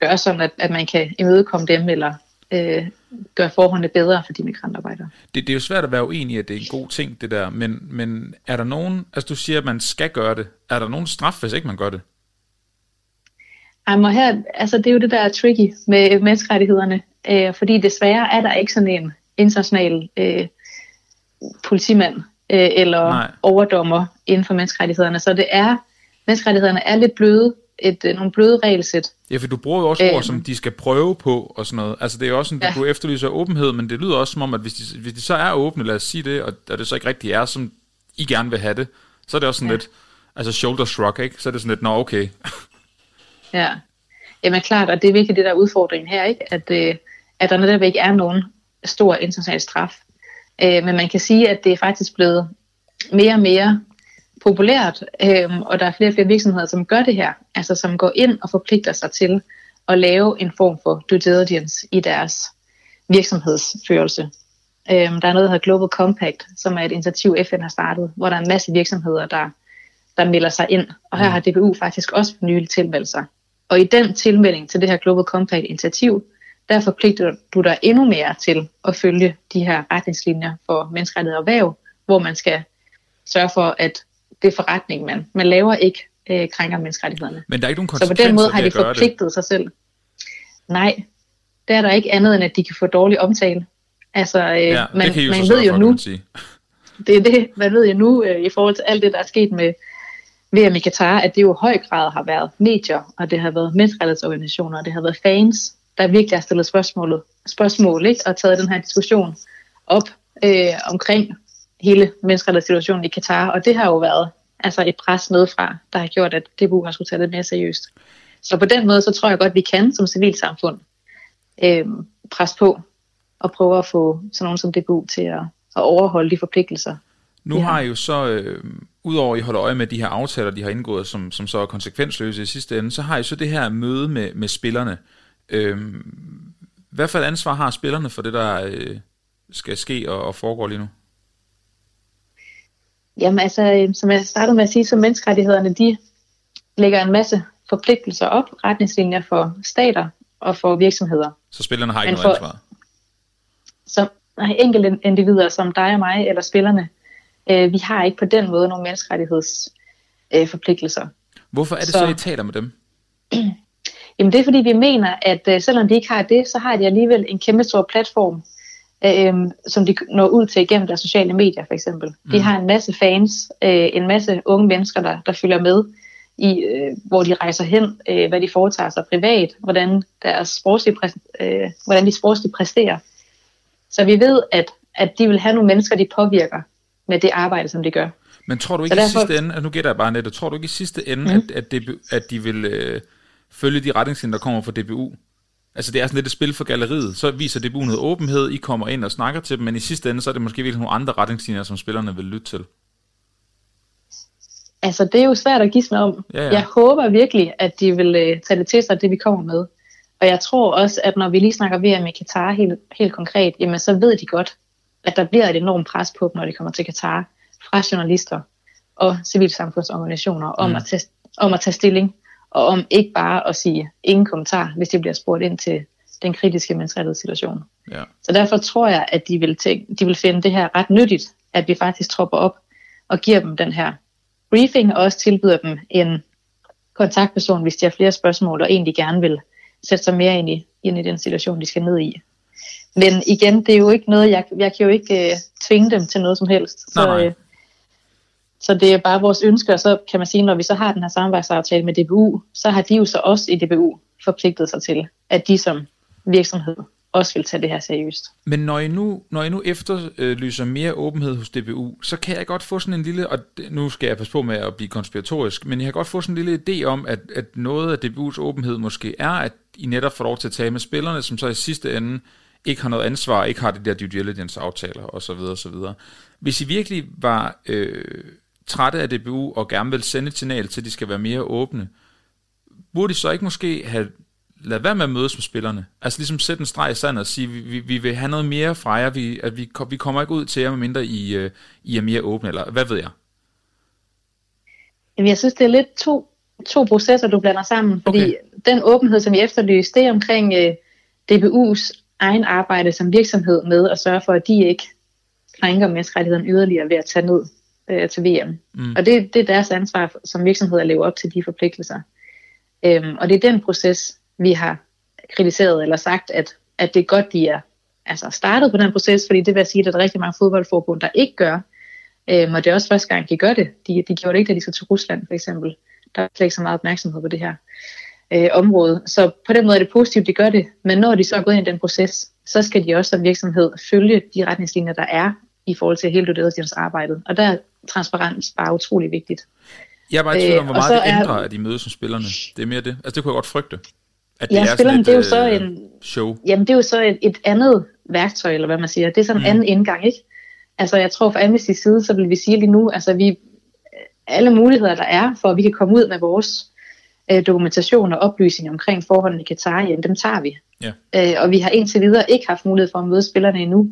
gøre sådan, at, at man kan imødekomme dem, eller øh, gøre forholdene bedre for de migrantarbejdere. Det, det er jo svært at være uenig i, at det er en god ting, det der, men, men er der nogen, altså du siger, at man skal gøre det, er der nogen straf, hvis ikke man gør det? Jamen, her, altså, det er jo det, der er tricky med menneskerettighederne, øh, fordi desværre er der ikke sådan en international øh, politimand øh, eller Nej. overdommer inden for menneskerettighederne, så det er, menneskerettighederne er lidt bløde, et, øh, nogle bløde regelsæt. Ja, for du bruger jo også ord, øh, som de skal prøve på og sådan noget. Altså det er jo også sådan, at ja. du efterlyser åbenhed, men det lyder også som om, at hvis de, hvis de så er åbne, lad os sige det, og, og det så ikke rigtig er, som I gerne vil have det, så er det også sådan ja. lidt, altså shoulder shrug, ikke? Så er det sådan lidt, nå okay. [laughs] ja, jamen klart, og det er virkelig det, der er udfordringen her, ikke? At, øh, at der netop ikke er nogen stor international straf. Øh, men man kan sige, at det er faktisk blevet mere og mere populært, øhm, og der er flere og flere virksomheder, som gør det her, altså som går ind og forpligter sig til at lave en form for due diligence i deres virksomhedsførelse. Øhm, der er noget, der hedder Global Compact, som er et initiativ, FN har startet, hvor der er en masse virksomheder, der, der melder sig ind. Og her har DBU faktisk også for nylig tilmeldt sig. Og i den tilmelding til det her Global Compact-initiativ, der forpligter du dig endnu mere til at følge de her retningslinjer for menneskerettigheder og væv, hvor man skal sørge for, at det forretning, man, man laver ikke øh, krænker menneskerettighederne. Men der er ikke nogen Så på den måde har de forpligtet det. sig selv. Nej, det er der ikke andet end, at de kan få dårlig omtale. Altså, øh, ja, man, man ved jo for, nu, det er det, man ved jo nu øh, i forhold til alt det, der er sket med VM i Katar, at det jo i høj grad har været medier, og det har været menneskerettighedsorganisationer, og det har været fans, der virkelig har stillet spørgsmålet, spørgsmål ikke, og taget den her diskussion op øh, omkring hele menneskerettighedssituationen i Katar, og det har jo været altså et pres nedefra, der har gjort, at DBU har skulle tage det mere seriøst. Så på den måde, så tror jeg godt, at vi kan som civilsamfund øh, presse på og prøve at få sådan nogen som DBU til at, at overholde de forpligtelser. Nu ja. har I jo så, øh, udover at I holder øje med de her aftaler, de har indgået, som, som så er konsekvensløse i sidste ende, så har I så det her møde med, med spillerne. Øh, hvad for et ansvar har spillerne for det, der øh, skal ske og, og foregår lige nu? Jamen altså, øh, som jeg startede med at sige, så menneskerettighederne, de lægger en masse forpligtelser op, retningslinjer for stater og for virksomheder. Så spillerne har ikke Men noget for, ansvar? Som enkelte individer som dig og mig, eller spillerne, øh, vi har ikke på den måde nogle menneskerettighedsforpligtelser. Øh, Hvorfor er det så, så, I taler med dem? [clears throat] Jamen det er fordi, vi mener, at øh, selvom de ikke har det, så har de alligevel en kæmpe stor platform øh, som de når ud til igennem deres sociale medier for eksempel. Mm. De har en masse fans, øh, en masse unge mennesker, der, der følger med i, øh, hvor de rejser hen, øh, hvad de foretager sig privat, hvordan, deres sportslige øh, hvordan de sportsligt præsterer. Så vi ved, at, at de vil have nogle mennesker, de påvirker med det arbejde, som de gør. Men tror du ikke derfor... i sidste ende, at nu gætter jeg bare net, tror du ikke i sidste ende, mm. at, at, DBU, at de vil øh, følge de retningslinjer, der kommer fra DBU? Altså det er sådan lidt et spil for galleriet. Så viser DBU noget åbenhed, I kommer ind og snakker til dem, men i sidste ende, så er det måske virkelig nogle andre retningslinjer, som spillerne vil lytte til. Altså det er jo svært at gisne om. Ja, ja. Jeg håber virkelig, at de vil øh, tage det til sig, det vi kommer med. Og jeg tror også, at når vi lige snakker VM i Katar helt, helt konkret, jamen så ved de godt, at der bliver et enormt pres på dem, når de kommer til Katar, fra journalister og civilsamfundsorganisationer om, mm. at tage, om at tage stilling, og om ikke bare at sige ingen kommentar, hvis de bliver spurgt ind til den kritiske situation. Ja. Så derfor tror jeg, at de vil, tænke, de vil finde det her ret nyttigt, at vi faktisk tropper op og giver dem den her briefing, og også tilbyder dem en kontaktperson, hvis de har flere spørgsmål, og egentlig gerne vil sætte sig mere ind i, ind i den situation, de skal ned i. Men igen, det er jo ikke noget, jeg, jeg kan jo ikke uh, tvinge dem til noget som helst. Så, nej, nej. Uh, så det er bare vores ønske, og så kan man sige, når vi så har den her samarbejdsaftale med DBU, så har de jo så også i DBU forpligtet sig til, at de som virksomhed også vil tage det her seriøst. Men når I nu, når I nu efterlyser mere åbenhed hos DBU, så kan jeg godt få sådan en lille, og nu skal jeg passe på med at blive konspiratorisk, men jeg kan godt få sådan en lille idé om, at, at noget af DBU's åbenhed måske er, at I netop får lov til at tale med spillerne, som så i sidste ende ikke har noget ansvar, ikke har det der due diligence aftaler osv. osv. Hvis I virkelig var øh, trætte af DBU og gerne vil sende et signal til, at de skal være mere åbne, burde de så ikke måske have lad være med at mødes med spillerne. Altså ligesom sætte en streg i sandet og sige, vi, vi, vi vil have noget mere fra jer, vi, at vi, vi kommer ikke ud til jer, medmindre I, uh, I er mere åbne, eller hvad ved jeg? Jamen, jeg synes, det er lidt to, to processer, du blander sammen, fordi okay. den åbenhed, som jeg efterlyser, det er omkring øh, DBU's egen arbejde som virksomhed med at sørge for, at de ikke krænker menneskerettigheden yderligere ved at tage ned uh, til VM. Mm. Og det, det er deres ansvar som virksomhed at leve op til de forpligtelser. Um, og det er den proces, vi har kritiseret eller sagt, at, at det er godt, de er altså startet på den proces, fordi det vil sige, at der er rigtig mange fodboldforbund, der ikke gør. Øhm, og det er også første gang, de gør det. De, de gjorde det ikke, da de skal til Rusland for eksempel. Der er slet ikke så meget opmærksomhed på det her øh, område. Så på den måde er det positivt, de gør det. Men når de så er gået ind i den proces, så skal de også som virksomhed følge de retningslinjer, der er i forhold til hele det arbejde. Og der er transparens bare utrolig vigtigt. Jeg er bare i tvivl om, hvor øh, meget det ændrer, er, at de mødes som spillerne. Det er mere det. Altså det kunne jeg godt frygte. At det ja, er spillerne, et, det er jo så øh, en, show. Jamen, det er jo så et, et andet værktøj, eller hvad man siger. Det er sådan en mm. anden indgang, ikke? Altså, jeg tror fra Amnesty's side, så vil vi sige lige nu, altså vi, alle muligheder, der er, for at vi kan komme ud med vores øh, dokumentation og oplysning omkring forholdene i Katar, jamen, dem tager vi. Ja. Øh, og vi har indtil videre ikke haft mulighed for at møde spillerne endnu,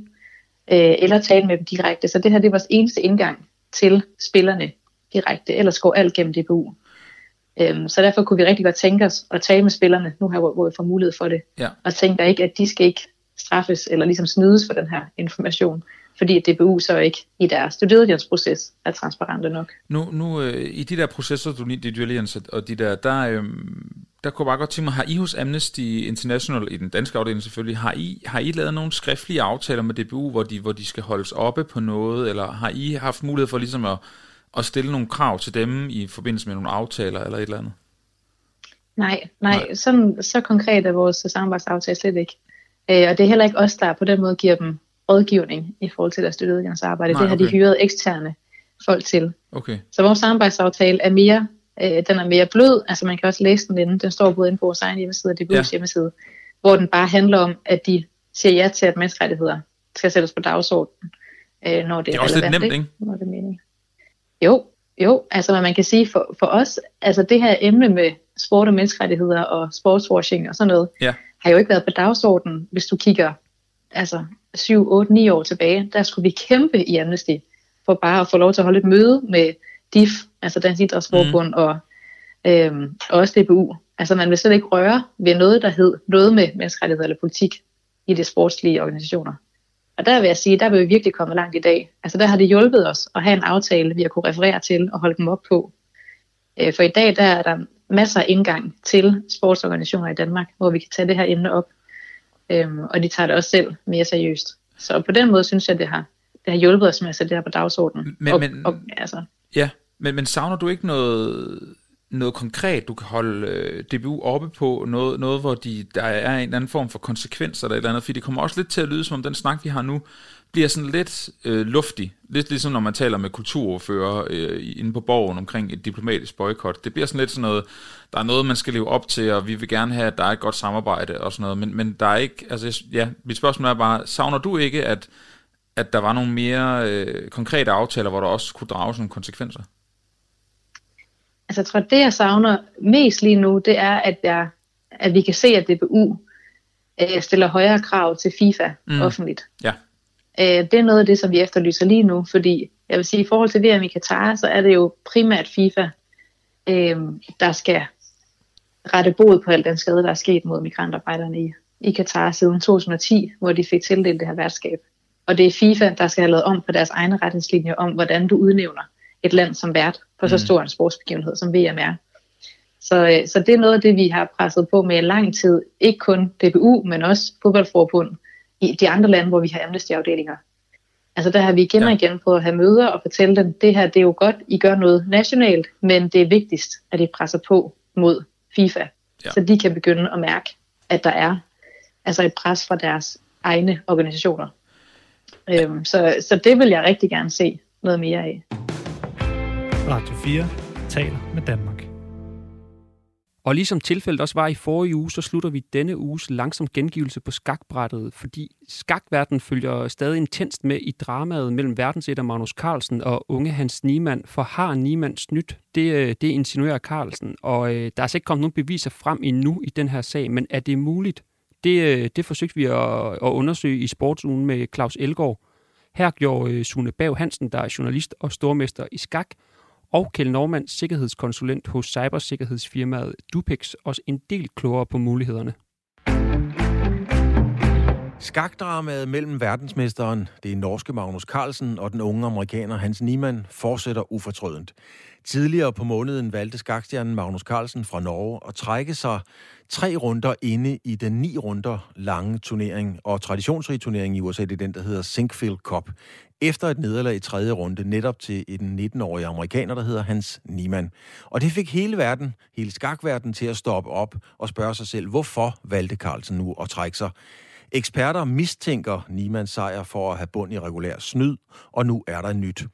øh, eller tale med dem direkte. Så det her det er vores eneste indgang til spillerne direkte. Ellers går alt gennem DBU. Øhm, så derfor kunne vi rigtig godt tænke os at tale med spillerne, nu her, hvor, vi får mulighed for det. Ja. Og tænker ikke, at de skal ikke straffes eller ligesom snydes for den her information, fordi DBU så ikke i deres due proces er transparente nok. Nu, nu øh, i de der processer, du lige, due diligence og de der, der, øh, der kunne bare godt tænke mig, har I hos Amnesty International, i den danske afdeling selvfølgelig, har I, har I lavet nogle skriftlige aftaler med DBU, hvor de, hvor de skal holdes oppe på noget, eller har I haft mulighed for ligesom at at stille nogle krav til dem i forbindelse med nogle aftaler eller et eller andet? Nej, nej, nej. Sådan, så konkret er vores samarbejdsaftale slet ikke. Øh, og det er heller ikke os, der på den måde giver dem rådgivning i forhold til deres støtteudgangsarbejde. Nej, det har okay. de hyret eksterne folk til. Okay. Så vores samarbejdsaftale er mere, øh, den er mere blød, altså man kan også læse den inde, den står både inde på vores egen hjemmeside og DBU's ja. hjemmeside, hvor den bare handler om, at de siger ja til, at menneskerettigheder skal sættes på dagsordenen, øh, når det, det er, er også relevant, lidt nemt, ikke? Når det er meningen. Jo, jo, altså man kan sige for, for os, altså det her emne med sport og menneskerettigheder og sportswashing og sådan noget, ja. har jo ikke været på dagsordenen, hvis du kigger altså 7, 8, 9 år tilbage. Der skulle vi kæmpe i Amnesty for bare at få lov til at holde et møde med DIF, altså Dansk Idrætsforbund mm. og, øhm, og også DBU. Altså man vil slet ikke røre ved noget, der hed noget med menneskerettigheder eller politik i de sportslige organisationer. Og der vil jeg sige, der vil vi virkelig komme langt i dag. Altså der har det hjulpet os at have en aftale, vi har kunne referere til og holde dem op på. Øh, for i dag der er der masser af indgang til sportsorganisationer i Danmark, hvor vi kan tage det her emne op. Øhm, og de tager det også selv mere seriøst. Så på den måde synes jeg, det har, det har hjulpet os med at sætte det her på dagsordenen. Men- og, men- og, altså, Ja, men, men savner du ikke noget, noget konkret, du kan holde øh, DBU oppe på? Noget, noget hvor de, der er en eller anden form for konsekvenser eller et eller andet? Fordi det kommer også lidt til at lyde, som om den snak, vi har nu, bliver sådan lidt øh, luftig. Lidt ligesom når man taler med kulturordfører øh, inde på borgen omkring et diplomatisk boykot. Det bliver sådan lidt sådan noget, der er noget, man skal leve op til, og vi vil gerne have, at der er et godt samarbejde og sådan noget. Men, men der er ikke, altså ja, mit spørgsmål er bare, savner du ikke, at, at der var nogle mere øh, konkrete aftaler, hvor der også kunne drages nogle konsekvenser? Altså jeg tror, det jeg savner mest lige nu, det er, at, jeg, at vi kan se, at DBU øh, stiller højere krav til FIFA Mm. offentligt. Ja. Øh, det er noget af det, som vi efterlyser lige nu, fordi jeg vil sige, i forhold til VM i Katar, så er det jo primært FIFA, øh, der skal rette bod på al den skade, der er sket mod migrantarbejderne i, i Katar siden 2010, hvor de fik tildelt det her værtskab. Og det er FIFA, der skal have lavet om på deres egne retningslinjer om, hvordan du udnævner et land som vært på så Mm. stor en sportsbegivenhed, som VM er. Så, øh, så det er noget af det, vi har presset på med i lang tid. Ikke kun DBU, men også fodboldforbund i de andre lande, hvor vi har amnesty-afdelinger. Altså der har vi igen og igen på at have møder og fortælle dem, det her det er jo godt, I gør noget nationalt, men det er vigtigst, at I presser på mod FIFA, ja. så de kan begynde at mærke, at der er altså et pres fra deres egne organisationer. Øhm, så, så det vil jeg rigtig gerne se noget mere af. Radio 4 taler med Danmark. Og ligesom tilfældet også var i forrige uge, så slutter vi denne uges langsom gengivelse på skakbrættet, fordi skakverdenen følger stadig intenst med i dramaet mellem verdensætter Magnus Carlsen og unge Hans Niemann, for har Niemann snydt? Det, øh, det insinuerer Carlsen, og øh, der er altså ikke kommet nogen beviser frem endnu i den her sag, men er det muligt? Det, øh, det forsøgte vi at, at undersøge i sportsugen med Claus Elgaard. Her gjorde øh, Sune Bav Hansen, der er journalist og stormester i skak, og Kjell Normand, sikkerhedskonsulent hos cybersikkerhedsfirmaet Dupex, også en del klogere på mulighederne. Skakdramaet mellem verdensmesteren, det er norske Magnus Carlsen, og den unge amerikaner Hans Niemann fortsætter ufortrødent. Tidligere på måneden valgte skakstjernen Magnus Carlsen fra Norge at trække sig tre runder inde i den ni runder lange turnering og traditionsrige turnering i USA, det er den, der hedder Sinkfield Cup, efter et nederlag i tredje runde netop til en 19-årig amerikaner, der hedder Hans Niemann. Og det fik hele verden, hele skakverdenen til at stoppe op og spørge sig selv, hvorfor valgte Carlsen nu at trække sig? Eksperter mistænker Niemanns sejr for at have bund i regulær snyd, og nu er der nyt.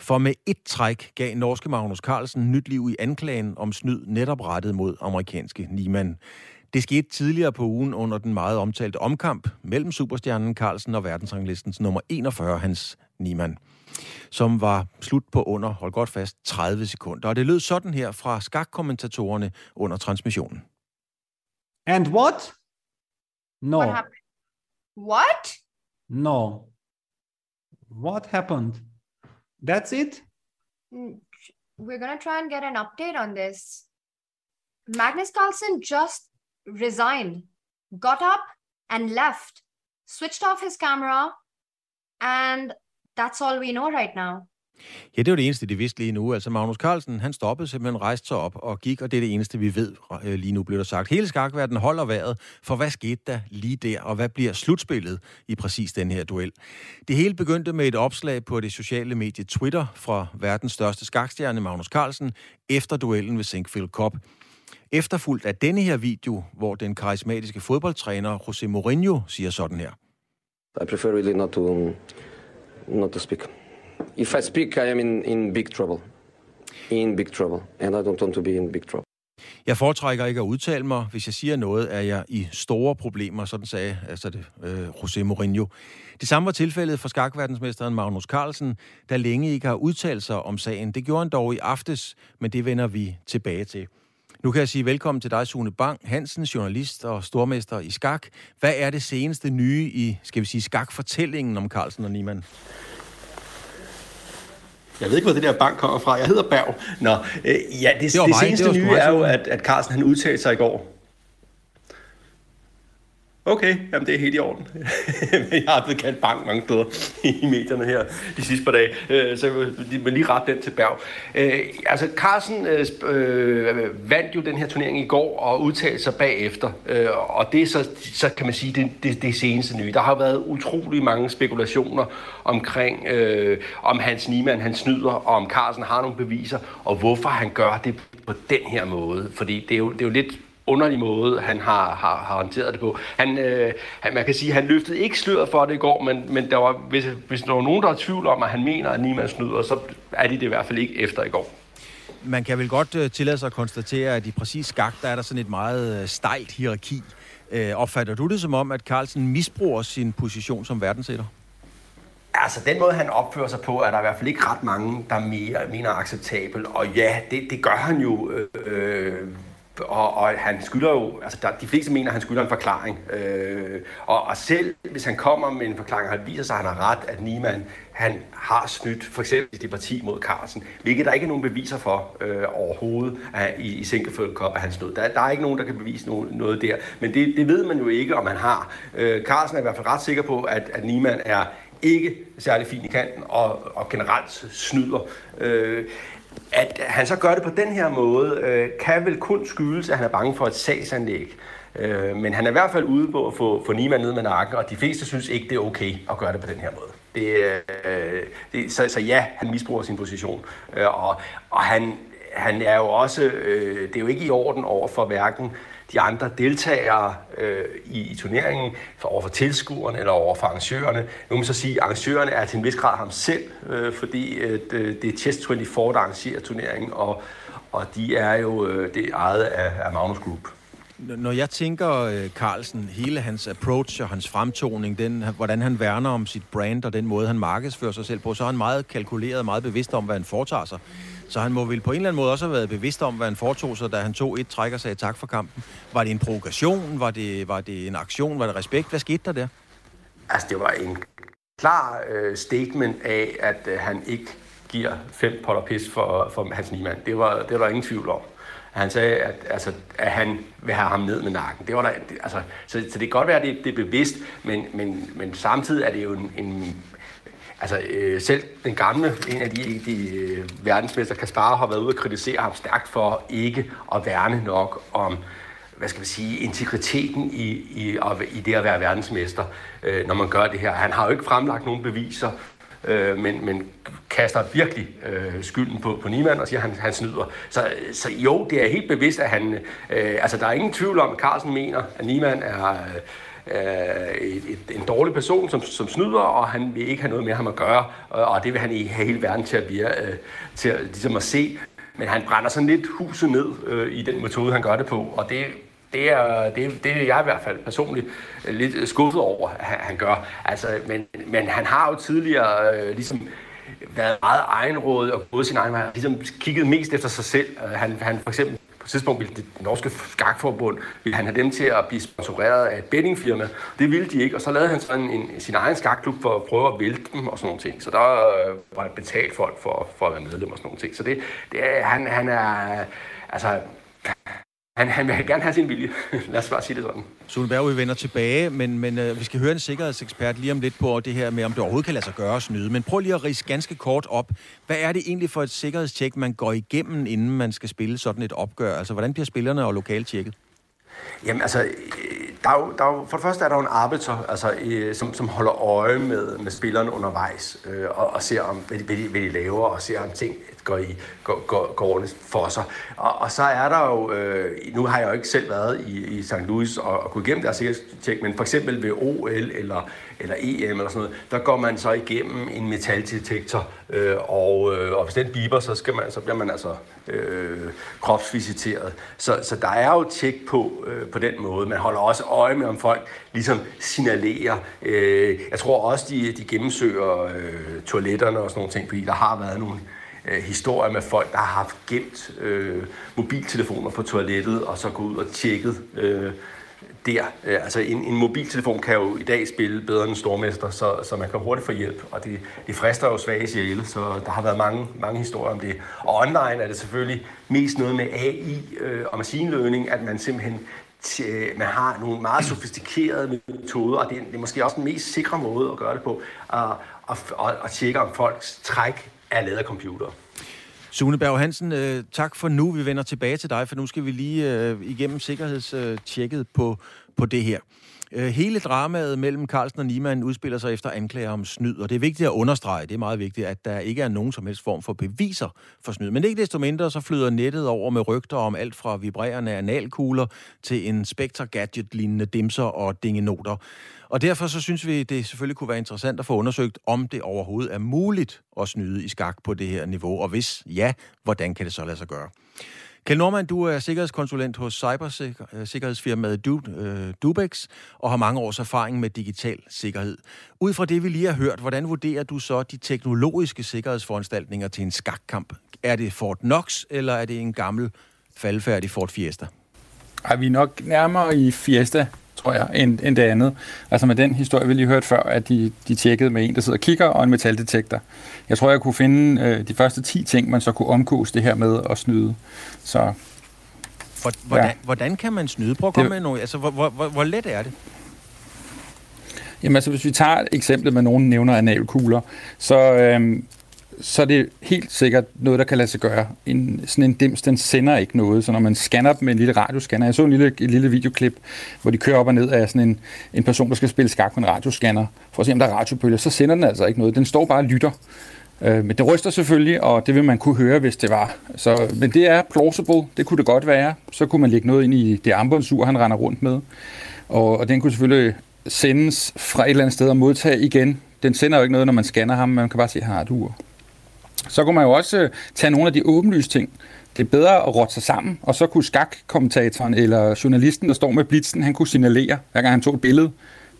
For med et træk gav norske Magnus Carlsen nyt liv i anklagen om snyd netop rettet mod amerikanske Niemann. Det skete tidligere på ugen under den meget omtalte omkamp mellem superstjernen Carlsen og verdensranglistens nummer 41, Hans Niemann, som var slut på under, hold godt fast, 30 sekunder. Og det lød sådan her fra skakkommentatorerne under transmissionen. And what? No. What happened? What? No. What happened? That's it? Mm, We're gonna try and get an update on this. Magnus Carlsen just resigned, got up and left, switched off his camera, and that's all we know right now. Ja, det var det eneste, de vidste lige nu. Altså Magnus Carlsen, han stoppede simpelthen, rejste sig op og gik, og det er det eneste, vi ved øh, lige nu, blev der sagt. Hele skakverdenen holder vejret, for hvad skete der lige der, og hvad bliver slutspillet i præcis den her duel? Det hele begyndte med et opslag på det sociale medie Twitter fra verdens største skakstjerne, Magnus Carlsen, efter duellen ved Sinkfield Cup. Efterfulgt af denne her video, hvor den karismatiske fodboldtræner José Mourinho siger sådan her. I prefer really not to not to speak. If I speak, I am in, in big trouble. In big trouble, and I don't want to be in big trouble. Jeg foretrækker ikke at udtale mig. Hvis jeg siger noget, er jeg i store problemer, sådan sagde altså det, øh, José Mourinho. Det samme var tilfældet for skakverdensmesteren Magnus Carlsen, der længe ikke har udtalt sig om sagen. Det gjorde han dog i aftes, men det vender vi tilbage til. Nu kan jeg sige velkommen til dig, Sune Bang Hansen, journalist og stormester i skak. Hvad er det seneste nye i, skal vi sige, skakfortællingen om Carlsen og Niemann? Jeg ved ikke, hvor det der bank kommer fra. Jeg hedder Berg. Nå, øh, ja, det, Det det, mig. seneste Det nye mig, er jo, at, at Carlsen han udtalte sig i går. Okay, jamen det er helt i orden. [laughs] jeg har blevet kaldt bank mange steder i medierne her de sidste par dage, øh, så jeg vil lige rette den til Berg. Øh, altså, Carlsen øh, øh, vandt jo den her turnering i går og udtalte sig bagefter, og det er så, så kan man sige, det, det, det seneste nye. Der har været utrolig mange spekulationer omkring, øh, om Hans Niemann han snyder, og om Carlsen har nogle beviser, og hvorfor han gør det på den her måde. Fordi det er jo, det er jo lidt underlig måde, han har, har, har håndteret det på. Han, øh, han, man kan sige, han løftede ikke sløret for det i går, men, men der var, hvis, hvis der var nogen, der er tvivl om, at han mener, at Niemann snyder, så er de det i hvert fald ikke efter i går. Man kan vel godt uh, tillade sig at konstatere, at i præcis skak, der er der sådan et meget uh, stejlt hierarki. Uh, opfatter du det som om, at Carlsen misbruger sin position som verdensætter? Altså, den måde, han opfører sig på, er der i hvert fald ikke ret mange, der mere, mener acceptabel. Og ja, det, det gør han jo øh, og, og han skylder jo, altså der, de fleste mener, at han skylder en forklaring. Øh, og, og selv hvis han kommer med en forklaring, og han viser sig, at han har ret, at Niemann han har snydt, for eksempel i det parti mod Carlsen, hvilket der ikke er nogen beviser for øh, overhovedet at, i, i Sinkelfeld Cup, at han snød. Der, der er ikke nogen, der kan bevise noget, noget der, men det, det ved man jo ikke, om han har. Øh, Carlsen er i hvert fald ret sikker på, at, at Niemann er ikke særlig fin i kanten og, og generelt snyder. Øh, at han så gør det på den her måde, øh, kan vel kun skyldes, at han er bange for et sagsanlæg. Øh, men han er i hvert fald ude på at få, få Nima ned med nakken, og de fleste synes ikke, det er okay at gøre det på den her måde. Det, øh, det, så, så ja, han misbruger sin position. Øh, og, og han, han er jo også, øh, det er jo ikke i orden over for hverken de andre deltagere øh, i, i turneringen, for over for tilskuerne eller over for arrangørerne. Nu må man så sige, at arrangørerne er til en vis grad ham selv, øh, fordi øh, det er Chess24, der arrangerer turneringen, og, og de er jo øh, det ejet af, af Magnus Group. Når jeg tænker øh, Carlsen, hele hans approach og hans fremtoning, den, hvordan han værner om sit brand og den måde, han markedsfører sig selv på, så er han meget kalkuleret, meget bevidst om, hvad han foretager sig. Så han må vel på en eller anden måde også have været bevidst om, hvad han foretog sig, da han tog et træk og sagde tak for kampen. Var det en provokation? Var det, var det en aktion? Var det respekt? Hvad skete der der? Altså, det var en klar øh, statement af, at øh, han ikke giver fem potter pis for, for Hans Niemann. Det var, det var der ingen tvivl om. Han sagde, at, altså, at han vil have ham ned med nakken. Det var der, altså, så, så det kan godt være, at det, det er bevidst, men, men, men samtidig er det jo en, en Altså øh, selv den gamle, en af de, de øh, verdensmester, Kaspar, har været ude og kritisere ham stærkt for ikke at værne nok om hvad skal man sige, integriteten i, i, i det at være verdensmester, øh, når man gør det her. Han har jo ikke fremlagt nogen beviser, øh, men, men kaster virkelig øh, skylden på, på Niemann og siger, at han, han snyder. Så, så jo, det er helt bevidst, at han... Øh, altså, der er ingen tvivl om, at Carlsen mener, at Niemann er... Øh, øh, et, et, en dårlig person, som, som snyder, og han vil ikke have noget med ham at gøre, og, og det vil han ikke have hele verden til at, blive, øh, til at, ligesom at se. Men han brænder sådan lidt huset ned øh, i den metode, han gør det på, og det, det er, det, det er jeg i hvert fald personligt øh, lidt skuffet over, at han gør. Altså, men, men han har jo tidligere øh, ligesom været meget egenrådet og gået sin egen vej, ligesom kigget mest efter sig selv. Øh, han, han for eksempel tidspunkt ville det norske skakforbund ville han have dem til at blive sponsoreret af et bettingfirma. Det ville de ikke, og så lavede han sådan en, sin egen skakklub for at prøve at vælte dem og sådan nogle ting. Så der øh, var betalt folk for, for at være medlem og sådan nogle ting. Så det, det er, han, han er, altså, han, han vil gerne have sin vilje. [laughs] Lad os bare sige det sådan. Sune Berg, vi vender tilbage, men, men øh, vi skal høre en sikkerhedsekspert lige om lidt på det her med, om det overhovedet kan lade sig gøre at snyde. Men prøv lige at rise ganske kort op. Hvad er det egentlig for et sikkerhedstjek, man går igennem, inden man skal spille sådan et opgør? Altså, hvordan bliver spillerne og lokalt tjekket? Jamen altså, der er jo, der er jo, for det første er der jo en arbiter, altså, øh, som, som holder øje med, med spillerne undervejs, øh, og, og ser om, hvad de, hvad, de, hvad de laver, og ser om ting går, i, går, går, går ordentligt for sig. Og, og så er der jo, øh, nu har jeg jo ikke selv været i, i St. Louis og, og kunne igennem deres sikkerhedstjek, men for eksempel ved OL eller, eller EM eller sådan noget, der går man så igennem en metaldetektor, øh, og, øh, og hvis den biber, så, skal man, så bliver man altså øh, kropsvisiteret. Så, så der er jo tjek på øh, på den måde. Man holder også øje med, om folk ligesom signalerer. Øh, jeg tror også, de, de gennemsøger øh, toiletterne og sådan nogle ting, fordi der har været nogle øh, historier med folk, der har haft gemt øh, mobiltelefoner på toilettet, og så gået ud og tjekket øh, der. Øh, altså en, en mobiltelefon kan jo i dag spille bedre end en stormester, så, så man kan hurtigt få hjælp, og det, det frister jo svage sjæle, så der har været mange, mange historier om det. Og online er det selvfølgelig mest noget med AI øh, og learning at man simpelthen øh, man har nogle meget sofistikerede metoder, og det er, det er måske også den mest sikre måde at gøre det på, at, at, at, at tjekke, om folks træk er lavet af computer. Sune Berg Hansen, øh, tak for nu. Vi vender tilbage til dig, for nu skal vi lige øh, igennem sikkerhedstjekket på, på det her. Øh, hele dramaet mellem Carlsen og Niemann udspiller sig efter anklager om snyd, og det er vigtigt at understrege, det er meget vigtigt, at der ikke er nogen som helst form for beviser for snyd. Men ikke desto mindre, så flyder nettet over med rygter om alt fra vibrerende analkugler til en Spectre Gadget-lignende dimser og dingenoter. Og derfor så synes vi, det selvfølgelig kunne være interessant at få undersøgt, om det overhovedet er muligt at snyde i skak på det her niveau, og hvis ja, hvordan kan det så lade sig gøre? Kjell Norman, du er sikkerhedskonsulent hos cybersikkerhedsfirmaet øh, øh, Dubex og har mange års erfaring med digital sikkerhed. Ud fra det, vi lige har hørt, hvordan vurderer du så de teknologiske sikkerhedsforanstaltninger til en skakkamp? Er det Fort Knox, eller er det en gammel faldfærdig Fort Fiesta? Er vi nok nærmere i Fiesta, tror jeg, end, end det andet. Altså med den historie, vi lige hørte før, at de, de tjekkede med en, der sidder og kigger, og en metaldetektor. Jeg tror, jeg kunne finde øh, de første 10 ting, man så kunne omgås det her med at snyde. Så, hvordan, ja. hvordan kan man snyde? Prøv at komme det, med noget. Altså, hvor, hvor, hvor, hvor let er det? Jamen altså, hvis vi tager eksemplet med nogen nævner analkugler, så, øhm, så er det helt sikkert noget, der kan lade sig gøre. En, sådan en dims, den sender ikke noget, så når man scanner dem med en lille radioscanner, jeg så en lille, en lille videoklip, hvor de kører op og ned af sådan en, en person, der skal spille skak med en radioscanner, for at se, om der er radiobølger, så sender den altså ikke noget. Den står bare og lytter. Øh, men det ryster selvfølgelig, og det vil man kunne høre, hvis det var. Så, men det er plausible, det kunne det godt være. Så kunne man lægge noget ind i det armbåndsur, han render rundt med. Og, og den kunne selvfølgelig sendes fra et eller andet sted og modtage igen. Den sender jo ikke noget, når man scanner ham, man kan bare se, at han har et ur. Så kunne man jo også øh, tage nogle af de åbenlyse ting. Det er bedre at rotte sig sammen, og så kunne skakkommentatoren eller journalisten, der står med blitzen, han kunne signalere, hver gang han tog et billede,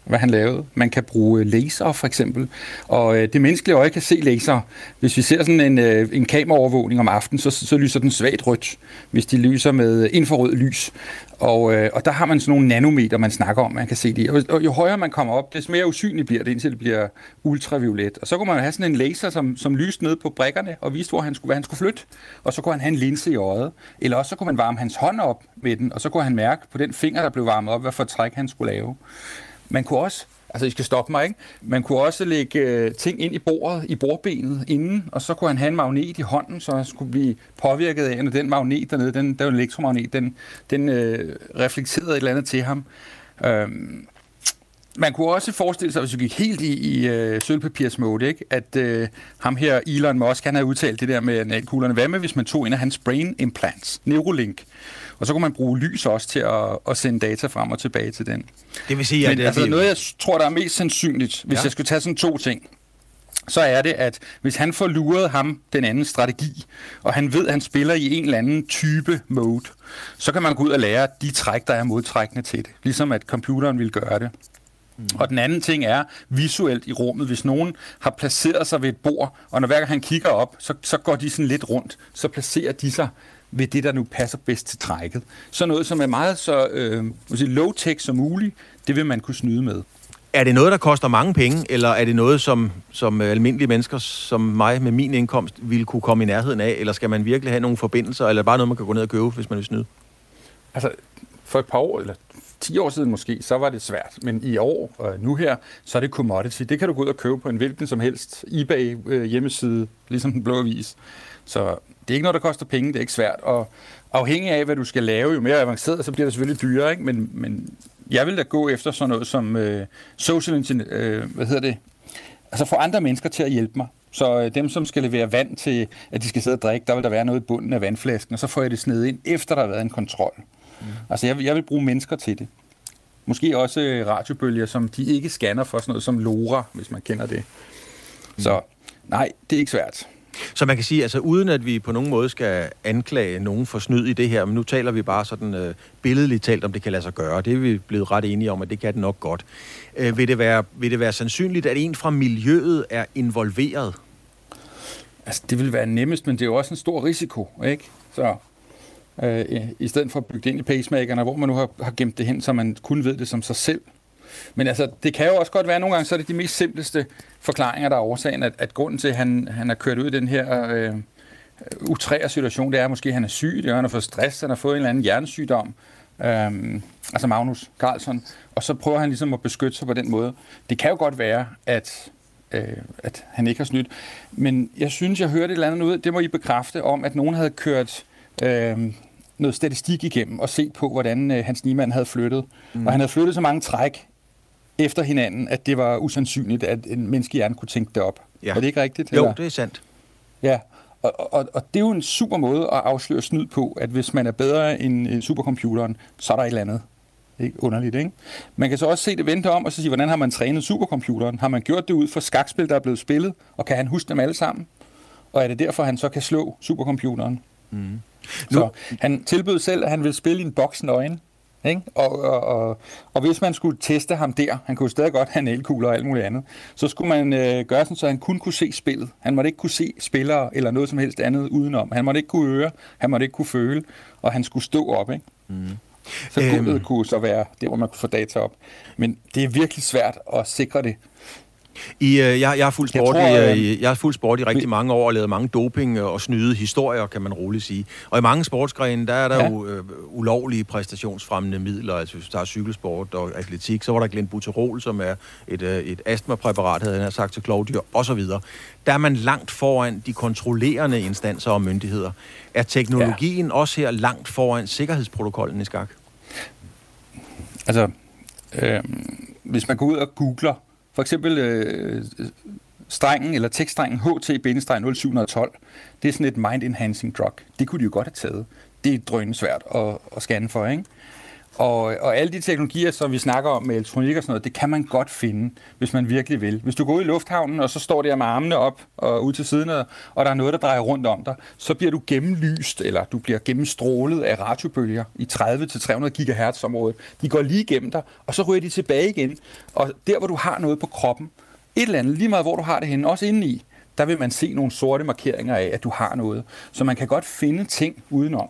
hvad han lavede. Man kan bruge laser for eksempel, og øh, det menneskelige øje kan se laser. Hvis vi ser sådan en, øh, en kameraovervågning om aftenen, så, så lyser den svagt rødt, hvis de lyser med infrarød lys. Og, øh, og der har man sådan nogle nanometer, man snakker om, man kan se det. Og, og jo højere man kommer op, des mere usynligt bliver det, indtil det bliver ultraviolet. Og så kunne man have sådan en laser, som, som lyste ned på brikkerne og viste, hvor han skulle, hvad han skulle flytte. Og så kunne han have en linse i øjet. Eller også så kunne man varme hans hånd op med den, og så kunne han mærke på den finger, der blev varmet op, hvad for træk han skulle lave. Man kunne også Altså, I skal stoppe mig, ikke? Man kunne også lægge øh, ting ind i bordet, i bordbenet inden, og så kunne han have en magnet i hånden, så han skulle blive påvirket af, når den magnet dernede, den, der var en elektromagnet, den, den øh, reflekterede et eller andet til ham. Øhm, man kunne også forestille sig, hvis vi gik helt i, i øh, sølvpapirsmode, ikke? at øh, ham her, Elon Musk, han havde udtalt det der med analkuglerne. Hvad med, hvis man tog en af hans brain implants, Neuralink, og så kunne man bruge lys også til at, at sende data frem og tilbage til den. Det vil sige, at... Men, altså, noget, jeg tror, der er mest sandsynligt, hvis ja. jeg skulle tage sådan to ting, så er det, at hvis han får luret ham den anden strategi, og han ved, at han spiller i en eller anden type mode, så kan man gå ud og lære de træk, der er modtrækkende til det. Ligesom at computeren vil gøre det. Mm. Og den anden ting er visuelt i rummet. Hvis nogen har placeret sig ved et bord, og når hver gang han kigger op, så, så går de sådan lidt rundt, så placerer de sig ved det, der nu passer bedst til trækket. Så noget, som er meget så øh, low-tech som muligt, det vil man kunne snyde med. Er det noget, der koster mange penge, eller er det noget, som, som almindelige mennesker som mig med min indkomst ville kunne komme i nærheden af, eller skal man virkelig have nogle forbindelser, eller bare noget, man kan gå ned og købe, hvis man vil snyde? Altså, for et par år, eller 10 år siden måske, så var det svært. Men i år, og nu her, så er det commodity. Det kan du gå ud og købe på en hvilken som helst eBay øh, hjemmeside, ligesom den blå avis. Så det er ikke noget, der koster penge, det er ikke svært. Og afhængig af, hvad du skal lave, jo mere avanceret, så bliver det selvfølgelig dyrere. Ikke? Men, men jeg vil da gå efter sådan noget som øh, social engineer, øh, hvad hedder det? Altså få andre mennesker til at hjælpe mig. Så øh, dem, som skal levere vand til, at de skal sidde og drikke, der vil der være noget i bunden af vandflasken, og så får jeg det sned ind, efter der har været en kontrol. Mm. Altså jeg, jeg vil bruge mennesker til det. Måske også øh, radiobølger, som de ikke scanner for sådan noget som LoRa, hvis man kender det. Mm. Så nej, det er ikke svært. Så man kan sige, altså uden at vi på nogen måde skal anklage nogen for snyd i det her, men nu taler vi bare sådan øh, billedligt talt, om det kan lade sig gøre. Det er vi blevet ret enige om, at det kan det nok godt. Øh, vil, det være, vil det være sandsynligt, at en fra miljøet er involveret? Altså, det vil være nemmest, men det er jo også en stor risiko, ikke? Så øh, i stedet for at bygge det ind i pacemakerne, hvor man nu har, har gemt det hen, så man kun ved det som sig selv, men altså, det kan jo også godt være, nogle gange så er det de mest simpleste forklaringer, der er årsagen, at, at grunden til, at han, han er kørt ud i den her øh, utrære situation, det er at måske, at han er syg, det er, han har fået stress, han har fået en eller anden hjernesygdom, øhm, altså Magnus Carlsen, og så prøver han ligesom at beskytte sig på den måde. Det kan jo godt være, at, øh, at han ikke har snydt, men jeg synes, jeg hørte et eller andet ud, det må I bekræfte, om at nogen havde kørt øh, noget statistik igennem og set på, hvordan øh, Hans Niemann havde flyttet. Mm. Og han havde flyttet så mange træk efter hinanden, at det var usandsynligt, at en menneskehjerne kunne tænke det op. Ja. Er det ikke rigtigt? Jo, eller? det er sandt. Ja, og, og, og det er jo en super måde at afsløre snyd på, at hvis man er bedre end supercomputeren, så er der et eller andet. Ikke? Underligt, ikke? Man kan så også se det vente om og så sige, hvordan har man trænet supercomputeren? Har man gjort det ud for skakspil, der er blevet spillet, og kan han huske dem alle sammen? Og er det derfor, han så kan slå supercomputeren? Mm. Så han tilbød selv, at han ville spille i en boks nøgen. Ikke? Og, og, og, og hvis man skulle teste ham der, han kunne stadig godt have elkugler og alt muligt andet, så skulle man øh, gøre sådan, så han kun kunne se spillet. Han måtte ikke kunne se spillere eller noget som helst andet udenom. Han måtte ikke kunne høre, han måtte ikke kunne føle, og han skulle stå op. Ikke? Mm. Så gulvet øhm. kunne så være det, hvor man kunne få data op. Men det er virkelig svært at sikre det. I, øh, jeg, jeg har fuld sport, Jeg tror, i, øh, øh, jeg har fuld sport i rigtig mange år og lavet mange doping og snyde historier, kan man roligt sige. Og i mange sportsgrene, der er der Ja. jo øh, ulovlige præstationsfremmende midler. Altså hvis der er cykelsport og atletik, så var der glenbuterol, som er et, øh, et astmapræparat, havde han sagt til klovdyr, osv. Der er man langt foran de kontrollerende instanser og myndigheder. Er teknologien ja. også her langt foran sikkerhedsprotokollen i skak? Altså, øh, hvis man går ud og googler, for eksempel øh, strengen eller tekststrengen HT-0712, det er sådan et mind-enhancing drug. Det kunne de jo godt have taget. Det er drønende svært at, at scanne for, ikke? Og, og alle de teknologier, som vi snakker om med elektronik og sådan noget, det kan man godt finde, hvis man virkelig vil. Hvis du går ud i lufthavnen, og så står der med armene op og ud til siden, og, og der er noget, der drejer rundt om dig, så bliver du gennemlyst, eller du bliver gennemstrålet af radiobølger i 30-300 GHz området. De går lige igennem dig, og så ryger de tilbage igen. Og der, hvor du har noget på kroppen, et eller andet, lige meget hvor du har det henne, også indeni, der vil man se nogle sorte markeringer af, at du har noget. Så man kan godt finde ting udenom.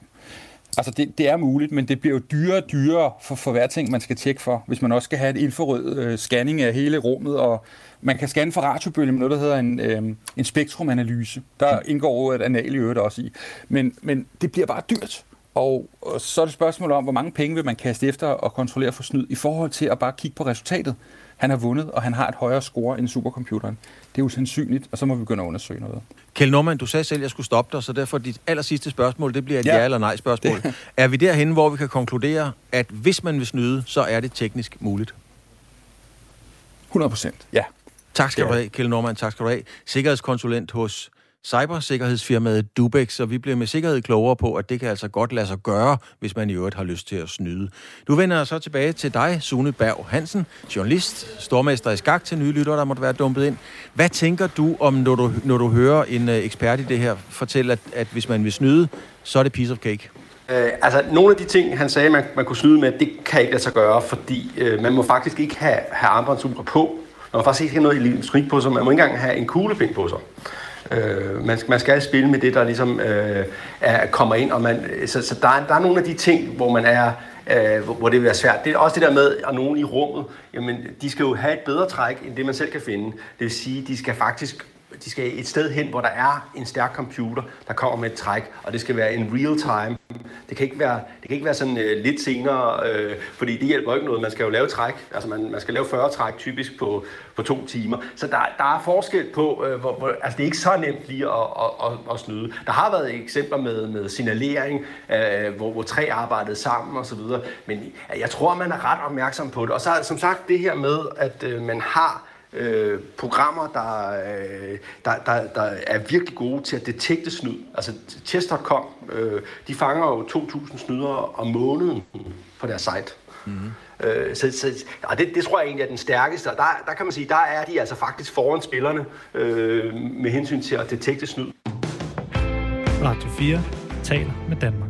Altså, det, det er muligt, men det bliver jo dyrere og dyrere for, for hver ting, man skal tjekke for, hvis man også skal have et infrarød øh, scanning af hele rummet, og man kan scanne for radiobølge med noget, der hedder en, øh, en spektrumanalyse. Der indgår et anal i øvrigt også i. Men, men det bliver bare dyrt. Og, og så er det et spørgsmål om, hvor mange penge vil man kaste efter og kontrollere for snyd, i forhold til at bare kigge på resultatet. Han har vundet, og han har et højere score end supercomputeren. Det er usandsynligt, og så må vi begynde at undersøge noget. Kjell Norman, du sagde selv, at jeg skulle stoppe dig, så derfor dit aller sidste spørgsmål, det bliver et ja, Ja. ja eller nej spørgsmål. Det- Er vi derhen, hvor vi kan konkludere, at hvis man vil snyde, så er det teknisk muligt? 100 procent, ja. Tak skal Det du have, Kjell Norman. Tak skal du have. Sikkerhedskonsulent hos cybersikkerhedsfirmaet Dubex, og vi bliver med sikkerhed klogere på, at det kan altså godt lade sig gøre, hvis man i øvrigt har lyst til at snyde. Du vender så tilbage til dig, Sune Berg Hansen, journalist, stormester i skak til nye lyttere, der måtte være dumpet ind. Hvad tænker du om, når du, når du hører en øh, ekspert i det her fortælle, at, at hvis man vil snyde, så er det piece of cake? Øh, altså, nogle af de ting, han sagde, man, man kunne snyde med, det kan ikke lade sig gøre, fordi øh, man må faktisk ikke have, have armbåndsure på. Man må faktisk ikke have noget elektronik på sig. Man må ikke engang have en kuglepind på sig. Øh, man, skal- man skal spille med det, der ligesom øh, er, kommer ind. Og man, så så der, er, der er nogle af de ting, hvor man er øh, hvor- hvor det vil være svært. Det er også det der med, at nogen i rummet, jamen, de skal jo have et bedre træk, end det man selv kan finde. Det vil sige, de skal faktisk de skal et sted hen, hvor der er en stærk computer, der kommer med et træk, og det skal være en real time. Det kan ikke være, det kan ikke være sådan øh, lidt senere, øh, fordi det hjælper ikke noget. Man skal jo lave træk, altså man, man skal lave 40 træk typisk på, på to timer. Så der, der er forskel på, øh, hvor, hvor, altså det er ikke så nemt lige at, at, at, at snyde. Der har været eksempler med, med signalering, øh, hvor, hvor tre arbejdede sammen osv., men jeg tror, man er ret opmærksom på det. Og så som sagt det her med, at øh, man har øh, programmer, der, øh, der, der, der er virkelig gode til at detekte snyd. Altså Chess.com, øh, de fanger jo 2.000 snydere om måneden på deres site. Mm-hmm. Øh, så, så, og det, det tror jeg egentlig er den stærkeste, og der, der kan man sige, der er de altså faktisk foran spillerne øh, med hensyn til at detekte snyd. Radio 4 taler med Danmark.